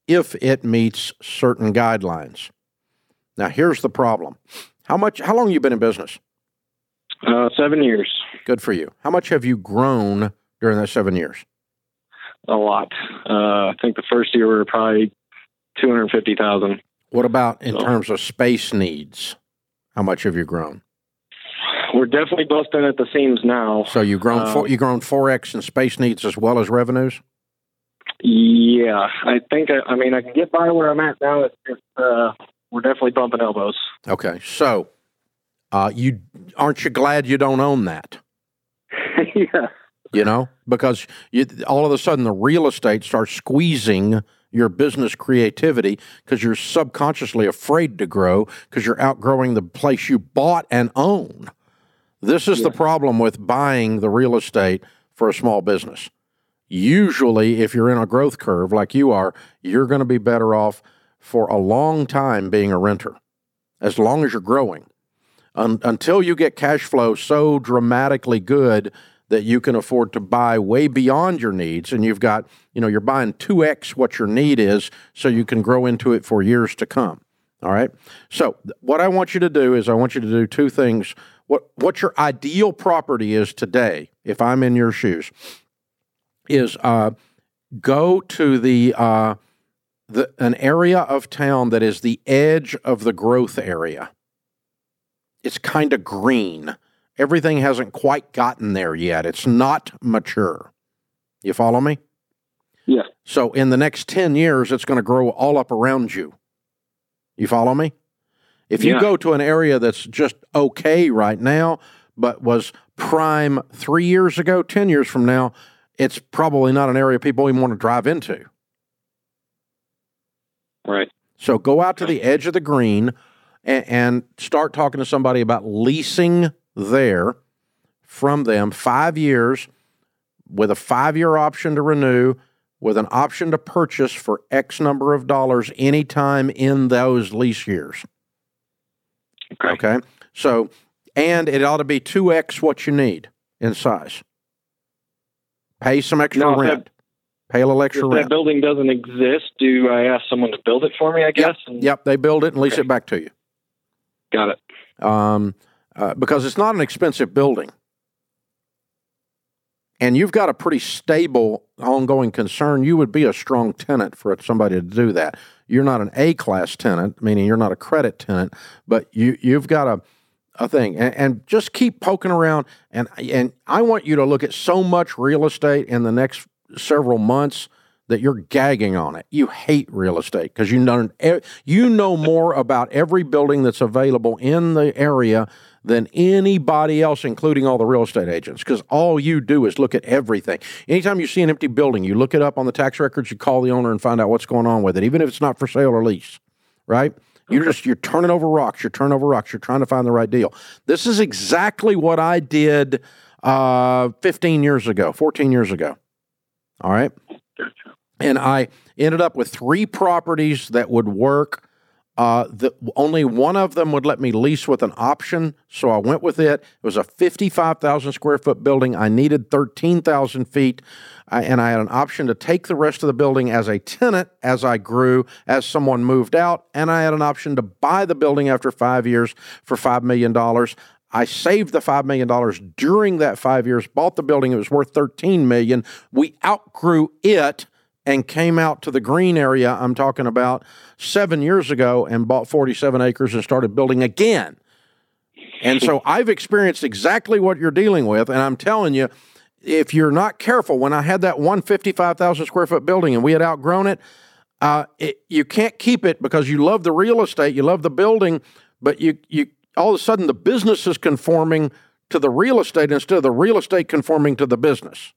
if it meets certain guidelines. Now, here's the problem: how much? How long have you been in business? Uh, seven years. Good for you. How much have you grown during that seven years? A lot. Uh, I think the first year we were probably two hundred fifty thousand. What about in so. terms of space needs? How much have you grown? we're definitely busting at the seams now. So you've grown uh, four, you grown four x in space needs as well as revenues. Yeah, I think I, I mean I can get by where I'm at now. It's, it's uh, we're definitely bumping elbows. Okay, so uh, you aren't you glad you don't own that? yeah. You know, because you, all of a sudden the real estate starts squeezing your business creativity because you're subconsciously afraid to grow because you're outgrowing the place you bought and own. This is yeah. the problem with buying the real estate for a small business. Usually, if you're in a growth curve like you are, you're going to be better off for a long time being a renter, as long as you're growing. Un- until you get cash flow so dramatically good that you can afford to buy way beyond your needs and you've got, you know, you're buying 2x what your need is so you can grow into it for years to come. All right? So, what I want you to do is I want you to do two things what what your ideal property is today, if I'm in your shoes, is uh, go to the uh, the an area of town that is the edge of the growth area. It's kind of green. Everything hasn't quite gotten there yet. It's not mature. You follow me? Yeah. So in the next 10 years, it's going to grow all up around you. You follow me? If you Yeah. go to an area that's just okay right now, but was prime three years ago, 10 years from now, it's probably not an area people even want to drive into. Right. So go out to the edge of the green and, and start talking to somebody about leasing there from them five years with a five year option to renew, with an option to purchase for X number of dollars anytime in those lease years. Okay. Okay. So, and it ought to be 2X what you need in size. Pay some extra if rent. Pay a little extra rent. If that building doesn't exist, do I ask someone to build it for me? I guess. And- Yep. They build it and lease Okay. it back to you. Got it. um, uh, because it's not an expensive building. And you've got a pretty stable ongoing concern. You would be a strong tenant for somebody to do that. You're not an A class tenant, meaning you're not a credit tenant, but you you've got a a thing. And, and just keep poking around. And and I want you to look at so much real estate in the next several months that you're gagging on it. You hate real estate because you know you know more about every building that's available in the area than anybody else, including all the real estate agents. Because all you do is look at everything. Anytime you see an empty building, you look it up on the tax records. You call the owner and find out what's going on with it, even if it's not for sale or lease. Right? You're just you're turning over rocks. You're turning over rocks. You're trying to find the right deal. This is exactly what I did uh, 15 years ago, 14 years ago. All right. And I ended up with three properties that would work. Uh, the, only one of them would let me lease with an option, so I went with it. It was a 55,000 square foot building. I needed 13,000 feet, I, and I had an option to take the rest of the building as a tenant as I grew, as someone moved out, and I had an option to buy the building after five years for $5 million. I saved the $5 million during that five years, bought the building. It was worth 13 million. We outgrew it and came out to the green area I'm talking about seven years ago and bought 47 acres and started building again. And so I've experienced exactly what you're dealing with. And I'm telling you, if you're not careful, when I had that 155,000 square foot building and we had outgrown it, uh, it, you can't keep it because you love the real estate, you love the building, but you, you all of a sudden the business is conforming to the real estate instead of the real estate conforming to the business.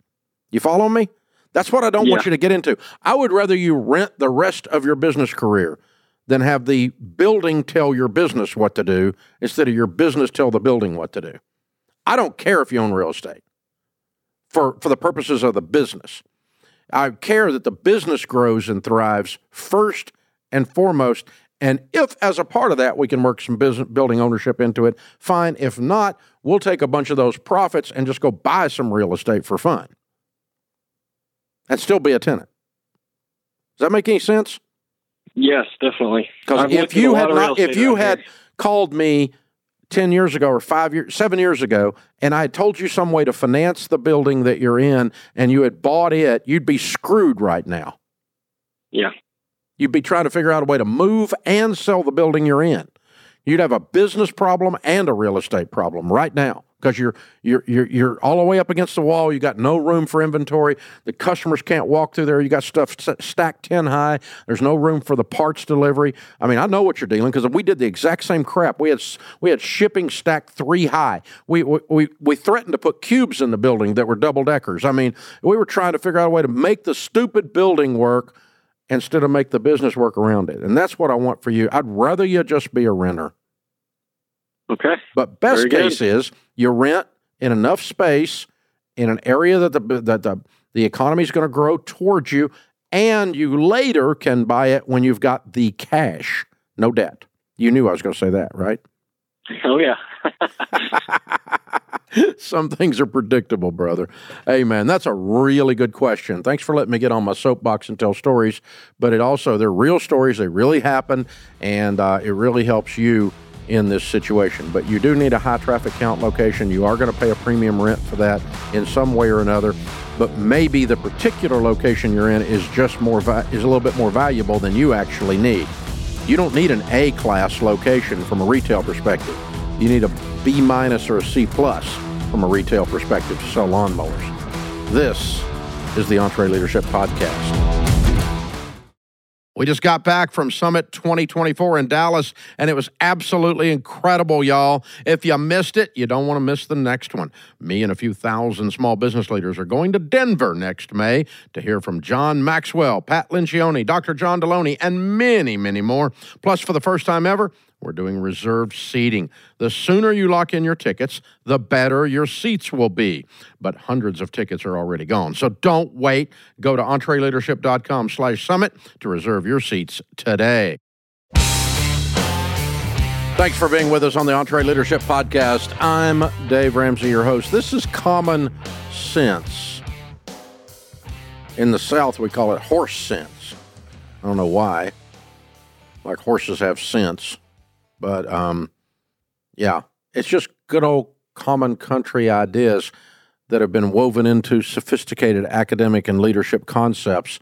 You follow me? That's what I don't want you to get into. I would rather you rent the rest of your business career than have the building tell your business what to do instead of your business tell the building what to do. I don't care if you own real estate for, for the purposes of the business. I care that the business grows and thrives first and foremost. And if, as a part of that, we can work some business building ownership into it, fine. If not, we'll take a bunch of those profits and just go buy some real estate for fun and still be a tenant. Does that make any sense? Yes, definitely. Because if looked at a you had not, if you had here. called me ten years ago or five years, seven years ago, and I had told you some way to finance the building that you're in, and you had bought it, you'd be screwed right now. Yeah. You'd be trying to figure out a way to move and sell the building you're in. You'd have a business problem and a real estate problem right now because you're you're you're you're all the way up against the wall. You got no room for inventory. The customers can't walk through there. You got stuff st- stacked ten high. There's no room for the parts delivery. I mean, I know what you're dealing because we did the exact same crap. We had we had shipping stacked three high. We we we, we threatened to put cubes in the building that were double deckers. I mean, we were trying to figure out a way to make the stupid building work instead of make the business work around it. And that's what I want for you. I'd rather you just be a renter. Okay. But best case is you rent in enough space in an area that the that the the economy is going to grow towards you, and you later can buy it when you've got the cash, no debt. You knew I was going to say that, right? Oh yeah. Some things are predictable, brother. Hey, man, that's a really good question. Thanks for letting me get on my soapbox and tell stories. But it also, they're real stories. They really happen, and uh, it really helps you in this situation. But you do need a high traffic count location. You are going to pay a premium rent for that in some way or another. But maybe the particular location you're in is just more va- is a little bit more valuable than you actually need. You don't need an A class location from a retail perspective. You need a B minus or a C plus from a retail perspective to sell lawnmowers. This is the EntreLeadership Podcast. We just got back from Summit 2024 in Dallas, and it was absolutely incredible, y'all. If you missed it, you don't want to miss the next one. Me and a few thousand small business leaders are going to Denver next May to hear from John Maxwell, Pat Lencioni, Dr. John Deloney, and many, many more. Plus, for the first time ever, we're doing reserved seating. The sooner you lock in your tickets, the better your seats will be. But hundreds of tickets are already gone. So don't wait. Go to entreleadership.com slash summit to reserve your seats today. Thanks for being with us on the EntreLeadership Podcast. I'm Dave Ramsey, your host. This is common sense. In the South, we call it horse sense. I don't know why. Like horses have sense. But um, yeah, it's just good old common country ideas that have been woven into sophisticated academic and leadership concepts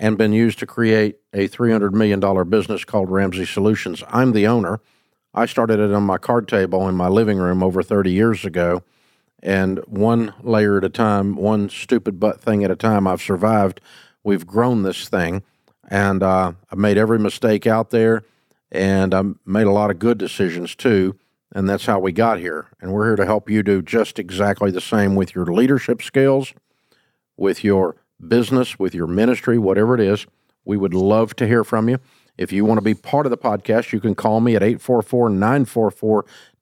and been used to create a $300 million business called Ramsey Solutions. I'm the owner. I started it on my card table in my living room over 30 years ago. And one layer at a time, one stupid butt thing at a time, I've survived. We've grown this thing. And uh, I've made every mistake out there and I made a lot of good decisions too. And that's how we got here. And we're here to help you do just exactly the same with your leadership skills, with your business, with your ministry, whatever it is. We would love to hear from you. If you want to be part of the podcast, you can call me at 844 944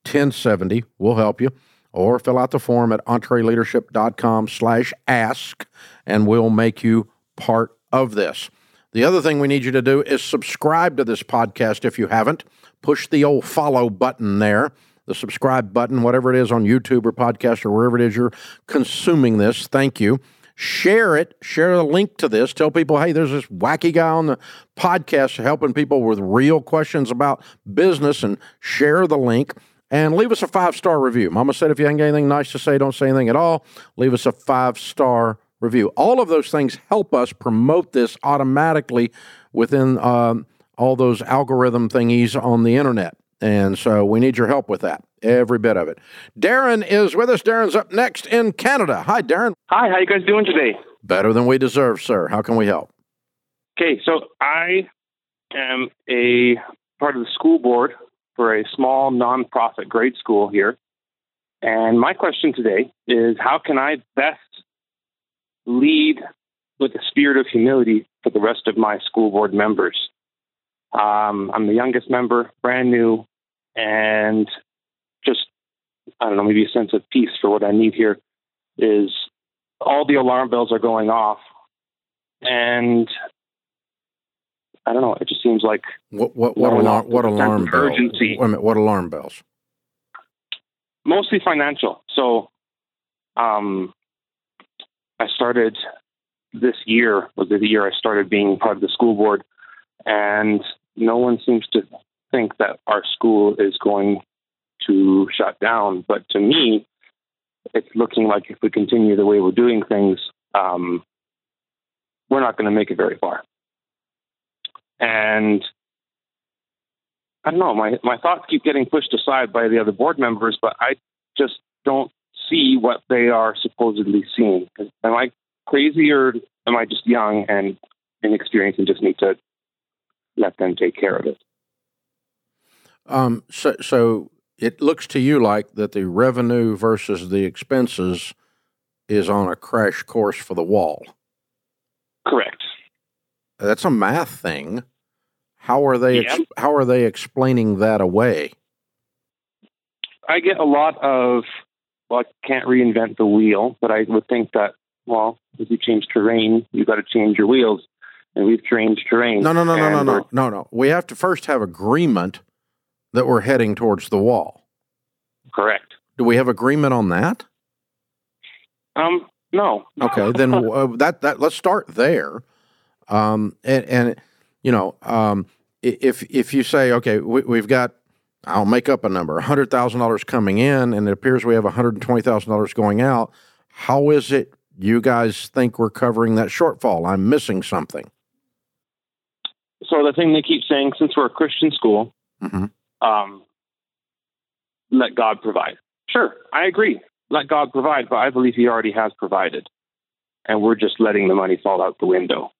1070. We'll help you. Or fill out the form at entreleadership.com slash ask, and we'll make you part of this. The other thing we need you to do is subscribe to this podcast if you haven't. Push the old follow button there, the subscribe button, whatever it is on YouTube or podcast or wherever it is you're consuming this. Thank you. Share it, share a link to this. Tell people, hey, there's this wacky guy on the podcast helping people with real questions about business and share the link and leave us a five star review. Mama said if you ain't got anything nice to say, don't say anything at all. Leave us a five star review. All of those things help us promote this automatically within um, all those algorithm thingies on the internet. And so we need your help with that, every bit of it. Darren is with us. Darren's up next in Canada. Hi, Darren. Hi, how you guys doing today? Better than we deserve, sir. How can we help? Okay, so I am a part of the school board for a small nonprofit grade school here. And my question today is how can I best lead with a spirit of humility for the rest of my school board members. Um, I'm the youngest member, brand new, and just, I don't know, maybe a sense of peace for what I need here is all the alarm bells are going off. And I don't know, it just seems like. What, what, what, alarm, what alarm bells? Wait a minute, what alarm bells? Mostly financial. So, um, I started this year was the year I started being part of the school board, and no one seems to think that our school is going to shut down. But to me, it's looking like if we continue the way we're doing things, um, we're not going to make it very far. And I don't know, my, my thoughts keep getting pushed aside by the other board members, but I just don't see what they are supposedly seeing. Am I crazy or am I just young and inexperienced and just need to let them take care of it? Um, so, so it looks to you like that the revenue versus the expenses is on a crash course for the wall. Correct. That's a math thing. How are they? Ex- how are they explaining that away? I get a lot of well, I can't reinvent the wheel, but I would think that, well, if you change terrain, you've got to change your wheels. And we've changed terrain. No, no, no, no, no, no, no, no. We have to first have agreement that we're heading towards the wall. Correct. Do we have agreement on that? Um, no. Okay, then uh, that that let's start there. Um, and, and you know, um, if if you say, okay, we, we've got I'll make up a number, $100,000 coming in, and it appears we have $120,000 going out. How is it you guys think we're covering that shortfall? I'm missing something. So, the thing they keep saying, since we're a Christian school, mm-hmm. um, let God provide. Sure, I agree. Let God provide, but I believe He already has provided. And we're just letting the money fall out the window.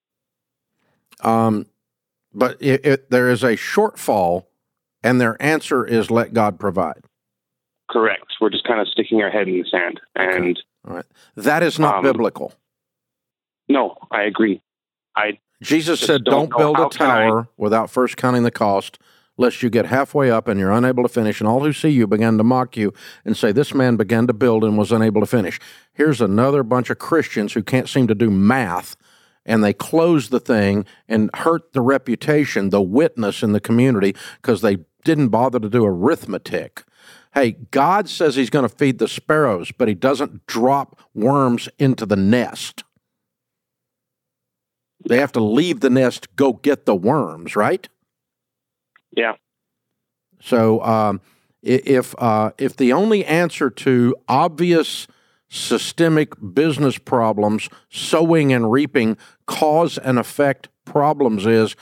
Um, but it, it, there is a shortfall, and their answer is let God provide. Correct. We're just kind of sticking our head in the sand. And All right. That is not Um, biblical. no, I agree. I Jesus said, don't don't build a can I- tower without first counting the cost, lest you get halfway up and you're unable to finish, and all who see you begin to mock you and say, This man began to build and was unable to finish. Here's another bunch of Christians who can't seem to do math, and they close the thing and hurt the reputation, the witness in the community, because they didn't bother to do arithmetic. Hey, God says He's going to feed the sparrows, but He doesn't drop worms into the nest. They have to leave the nest, go get the worms, right? yeah. So um, if uh, if the only answer to obvious systemic business problems, sowing and reaping, cause and effect problems is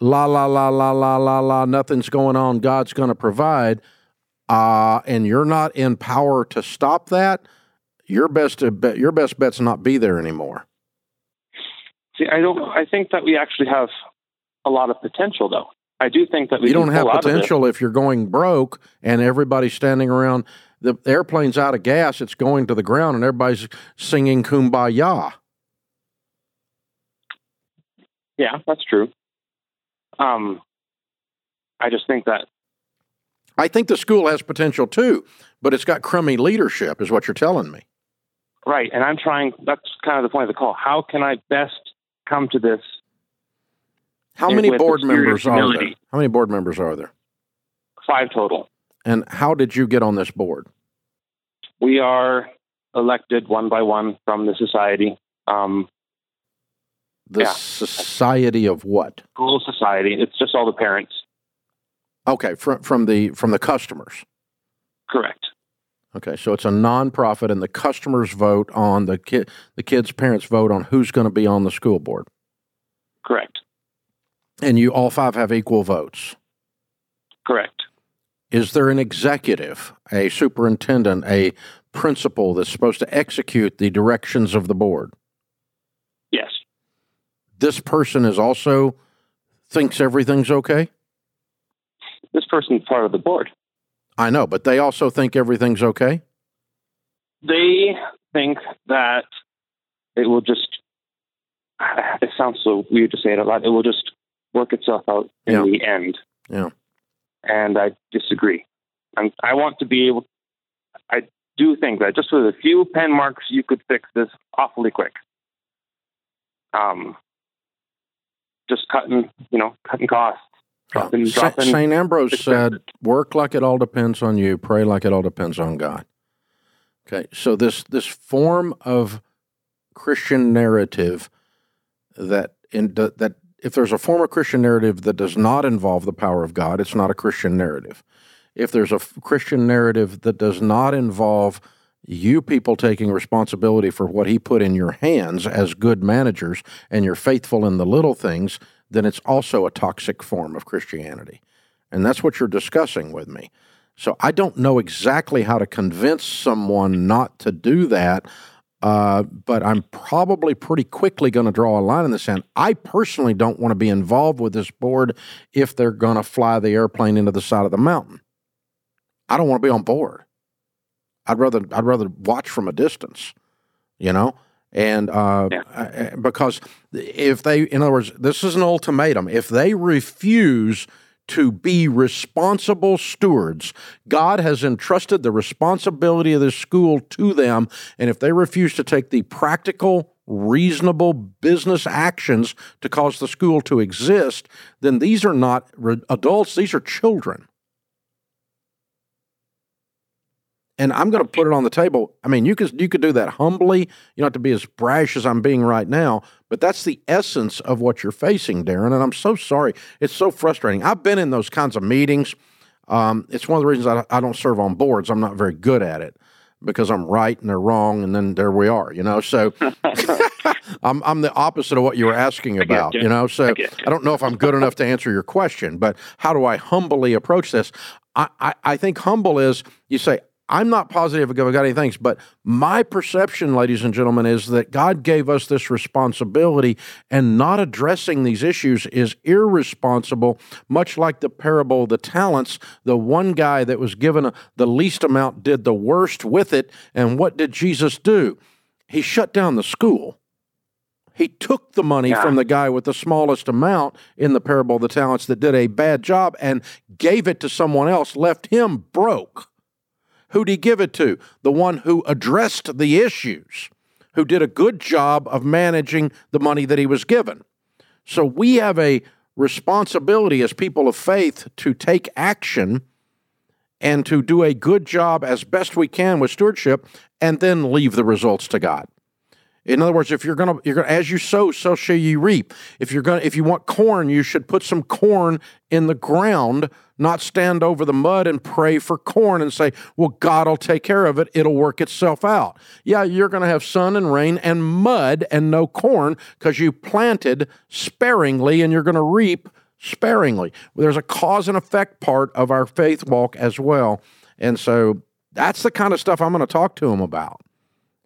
la la la la la la la, nothing's going on, God's going to provide, uh, and you're not in power to stop that. Your best bet, your best bet's not be there anymore. See, I don't. I think that we actually have a lot of potential, though. I do think that we you don't have pull out of potential if you're going broke and everybody's standing around. The airplane's out of gas; it's going to the ground, and everybody's singing "Kumbaya." Yeah, that's true. Um, I just think that I think the school has potential too, but it's got crummy leadership, is what you're telling me. right, and I'm trying. That's kind of the point of the call. How can I best come to this? How many board members are there? How many board members are there? Five total. And how did you get on this board? We are elected one by one from the society, um, The Yeah. Society of what? school society. It's just all the parents. Okay, from from the from the customers. Correct. Okay, so it's a nonprofit, and the customers vote on the kid. The kids' parents vote on who's going to be on the school board, Correct. and you all five have equal votes. Correct. Is there an executive, a superintendent, a principal that's supposed to execute the directions of the board? Yes. This person is also thinks everything's okay. This person's part of the board. I know, but they also think everything's okay. They think that it will just. It sounds so weird to say it out loud. It will just work itself out in Yeah. the end. Yeah. And I disagree. I'm, I want to be able. I do think that just with a few pen marks, you could fix this awfully quick. Um, just cutting, you know, cutting costs, dropping, dropping. Saint Ambrose said, "Work like it all depends on you. Pray like it all depends on God." Okay, so this this form of Christian narrative that in that if there's a form of Christian narrative that does not involve the power of God, it's not a Christian narrative. If there's a Christian narrative that does not involve you people taking responsibility for what he put in your hands as good managers and you're faithful in the little things, then it's also a toxic form of Christianity. And that's what you're discussing with me. So I don't know exactly how to convince someone not to do that, uh, but I'm probably pretty quickly going to draw a line in the sand. I personally don't want to be involved with this board if they're going to fly the airplane into the side of the mountain. I don't want to be on board. I'd rather I'd rather watch from a distance, you know, and uh, Yeah. Because if they, in other words, this is an ultimatum. If they refuse to be responsible stewards, God has entrusted the responsibility of this school to them, and if they refuse to take the practical, reasonable business actions to cause the school to exist, then these are not adults; these are children. And I'm going to put it on the table. I mean, you could you could do that humbly. You don't have to be as brash as I'm being right now, but that's the essence of what you're facing, Darren. And I'm so sorry. It's so frustrating. I've been in those kinds of meetings. Um, it's one of the reasons I, I don't serve on boards. I'm not very good at it because I'm right and they're wrong, and then there we are. You know, so I'm I'm the opposite of what you were asking about. you. You know, so I you. I don't know if I'm good enough to answer your question, but how do I humbly approach this? I, I, I think humble is you say, I'm not positive I've got any things, but my perception, ladies and gentlemen, is that God gave us this responsibility, and not addressing these issues is irresponsible, much like the parable of the talents. The one guy that was given the least amount did the worst with it. And what did Jesus do? He shut down the school. He took the money yeah. from the guy with the smallest amount in the parable of the talents that did a bad job and gave it to someone else, left him broke. Who'd he give it to? The one who addressed the issues, who did a good job of managing the money that he was given. So we have a responsibility as people of faith to take action and to do a good job as best we can with stewardship and then leave the results to God. In other words, if you're gonna, you're gonna, as you sow, so shall you reap. If you're gonna, if you want corn, you should put some corn in the ground, not stand over the mud and pray for corn and say, "Well, God will take care of it. It'll work itself out." Yeah, you're gonna have sun and rain and mud and no corn because you planted sparingly, and you're gonna reap sparingly. There's a cause and effect part of our faith walk as well, and so that's the kind of stuff I'm going to talk to them about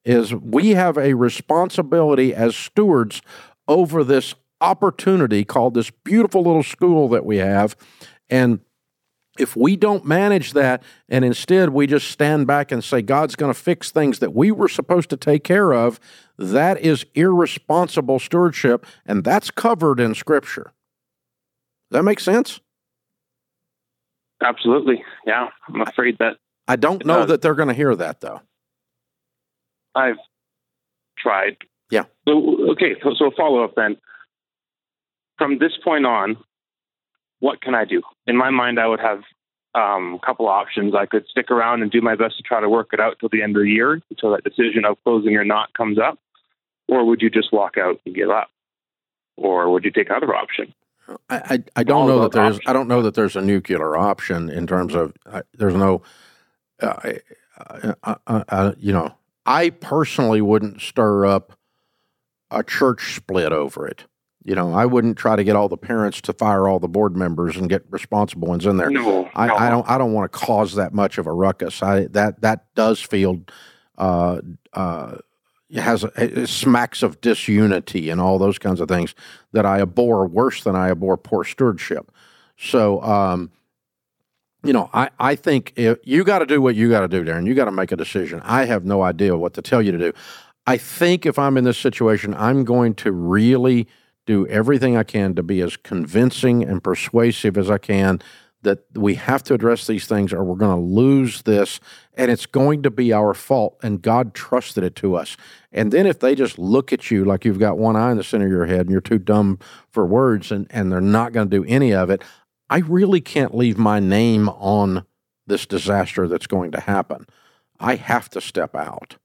is we have a responsibility as stewards over this opportunity called this beautiful little school that we have. And if we don't manage that and instead we just stand back and say God's going to fix things that we were supposed to take care of, that is irresponsible stewardship, and that's covered in Scripture. Does that make sense? Absolutely. Yeah. I'm afraid that. I don't know that they're going to hear that, though. I've tried. Yeah. So okay, so, so follow up then. From this point on, what can I do? In my mind, I would have um, a couple options. I could stick around and do my best to try to work it out till the end of the year, until that decision of closing or not comes up, or would you just walk out and give up, or would you take another option? I, I, I don't All know that there's options. I don't know that there's a nuclear option in terms of uh, there's no uh, uh, uh, uh you know I personally wouldn't stir up a church split over it. You know, I wouldn't try to get all the parents to fire all the board members and get responsible ones in there. No, I, no. I don't. I don't want to cause that much of a ruckus. I that that does feel uh, uh, has it smacks of disunity and all those kinds of things that I abhor worse than I abhor poor stewardship. So, um, you know, I, I think if, you got to do what you got to do, Darren. You got to make a decision. I have no idea what to tell you to do. I think if I'm in this situation, I'm going to really do everything I can to be as convincing and persuasive as I can that we have to address these things or we're going to lose this and it's going to be our fault and God trusted it to us. And then if they just look at you like you've got one eye in the center of your head and you're too dumb for words and, and they're not going to do any of it, I really can't leave my name on this disaster that's going to happen. I have to step out.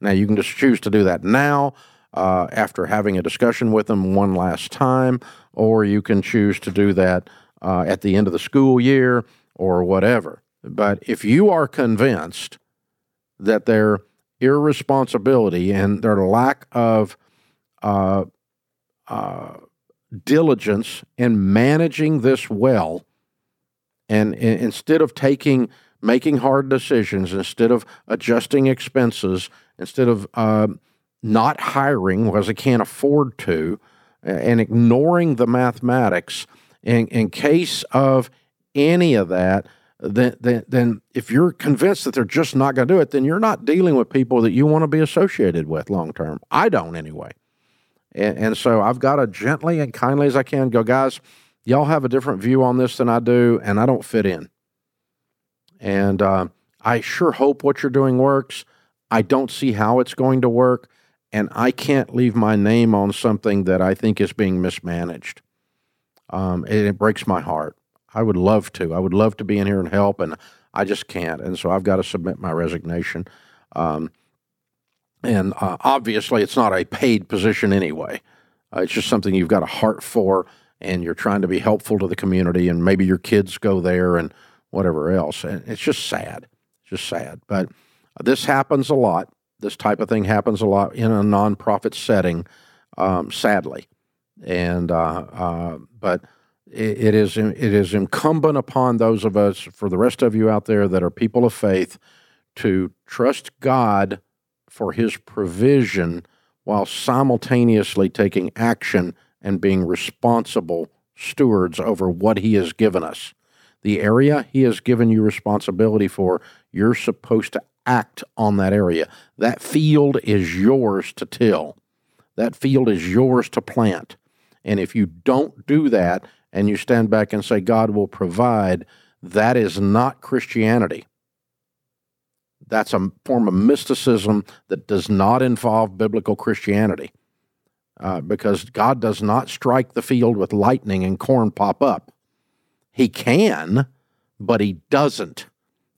Now, you can just choose to do that now uh, after having a discussion with them one last time, or you can choose to do that uh, at the end of the school year or whatever. But if you are convinced that their irresponsibility and their lack of uh, uh diligence in managing this well, and, and instead of taking making hard decisions, instead of adjusting expenses, instead of uh, not hiring because they can't afford to, and ignoring the mathematics, in, in case of any of that, then, then, then if you're convinced that they're just not going to do it, then you're not dealing with people that you want to be associated with long term. I don't anyway. And, and so I've got to gently and kindly as I can go, guys, y'all have a different view on this than I do, and I don't fit in. And uh, I sure hope what you're doing works. I don't see how it's going to work, and I can't leave my name on something that I think is being mismanaged. Um, it, it breaks my heart. I would love to. I would love to be in here and help, and I just can't. And so I've got to submit my resignation. Um, and uh, obviously, it's not a paid position anyway. Uh, it's just something you've got a heart for, and you're trying to be helpful to the community, and maybe your kids go there and whatever else. And it's just sad. It's just sad. But this happens a lot. This type of thing happens a lot in a nonprofit setting, um, sadly. And uh, uh but it is it is incumbent upon those of us, for the rest of you out there that are people of faith, to trust God for His provision while simultaneously taking action and being responsible stewards over what He has given us. The area He has given you responsibility for, you're supposed to act on that area. That field is yours to till. That field is yours to plant. And if you don't do that and you stand back and say, God will provide, that is not Christianity. That's a form of mysticism that does not involve biblical Christianity. Uh, because God does not strike the field with lightning and corn pop up. He can, but He doesn't.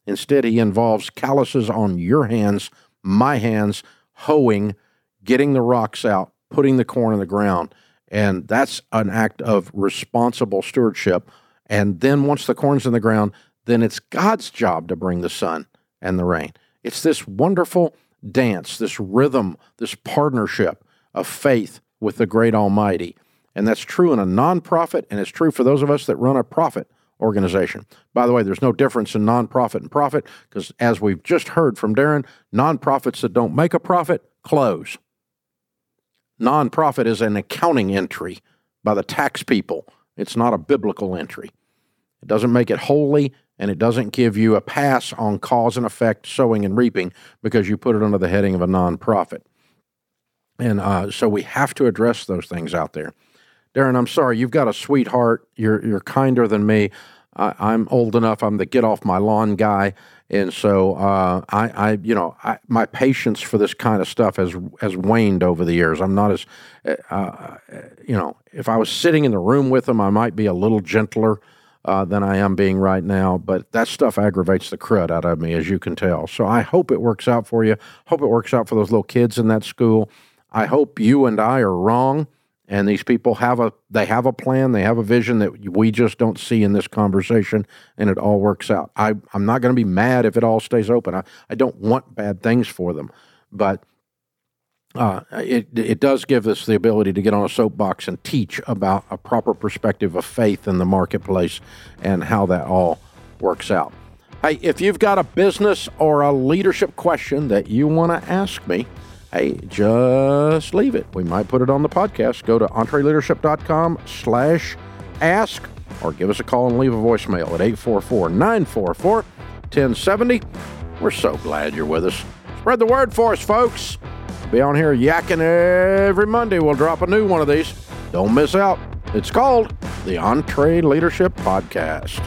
Instead, He involves calluses on your hands, my hands, hoeing, getting the rocks out, putting the corn in the ground. And that's an act of responsible stewardship. And then once the corn's in the ground, then it's God's job to bring the sun and the rain. It's this wonderful dance, this rhythm, this partnership of faith with the great Almighty. And that's true in a nonprofit, and it's true for those of us that run a profit organization. By the way, there's no difference in nonprofit and profit because, as we've just heard from Darren, nonprofits that don't make a profit close. Nonprofit is an accounting entry by the tax people. It's not a biblical entry. It doesn't make it holy and it doesn't give you a pass on cause and effect, sowing and reaping, because you put it under the heading of a nonprofit. And uh, so we have to address those things out there. Darren, I'm sorry, you've got a sweetheart. You're you're kinder than me. I, am old enough. I'm the get off my lawn guy, and so uh, I, I, you know, I, my patience for this kind of stuff has has waned over the years. I'm not as, uh, uh, you know, if I was sitting in the room with them, I might be a little gentler uh, than I am being right now. But that stuff aggravates the crud out of me, as you can tell. So I hope it works out for you. Hope it works out for those little kids in that school. I hope you and I are wrong and these people have a they have a plan they have a vision that we just don't see in this conversation and it all works out I, i'm not going to be mad if it all stays open I, I don't want bad things for them but uh, it, it does give us the ability to get on a soapbox and teach about a proper perspective of faith in the marketplace and how that all works out hey if you've got a business or a leadership question that you want to ask me hey, just leave it. We might put it on the podcast. Go to entreleadership.com slash ask or give us a call and leave a voicemail at 844-944-1070. We're so glad you're with us. Spread the word for us, folks. Be on here yakking every Monday. We'll drop a new one of these. Don't miss out. It's called the EntreLeadership Podcast.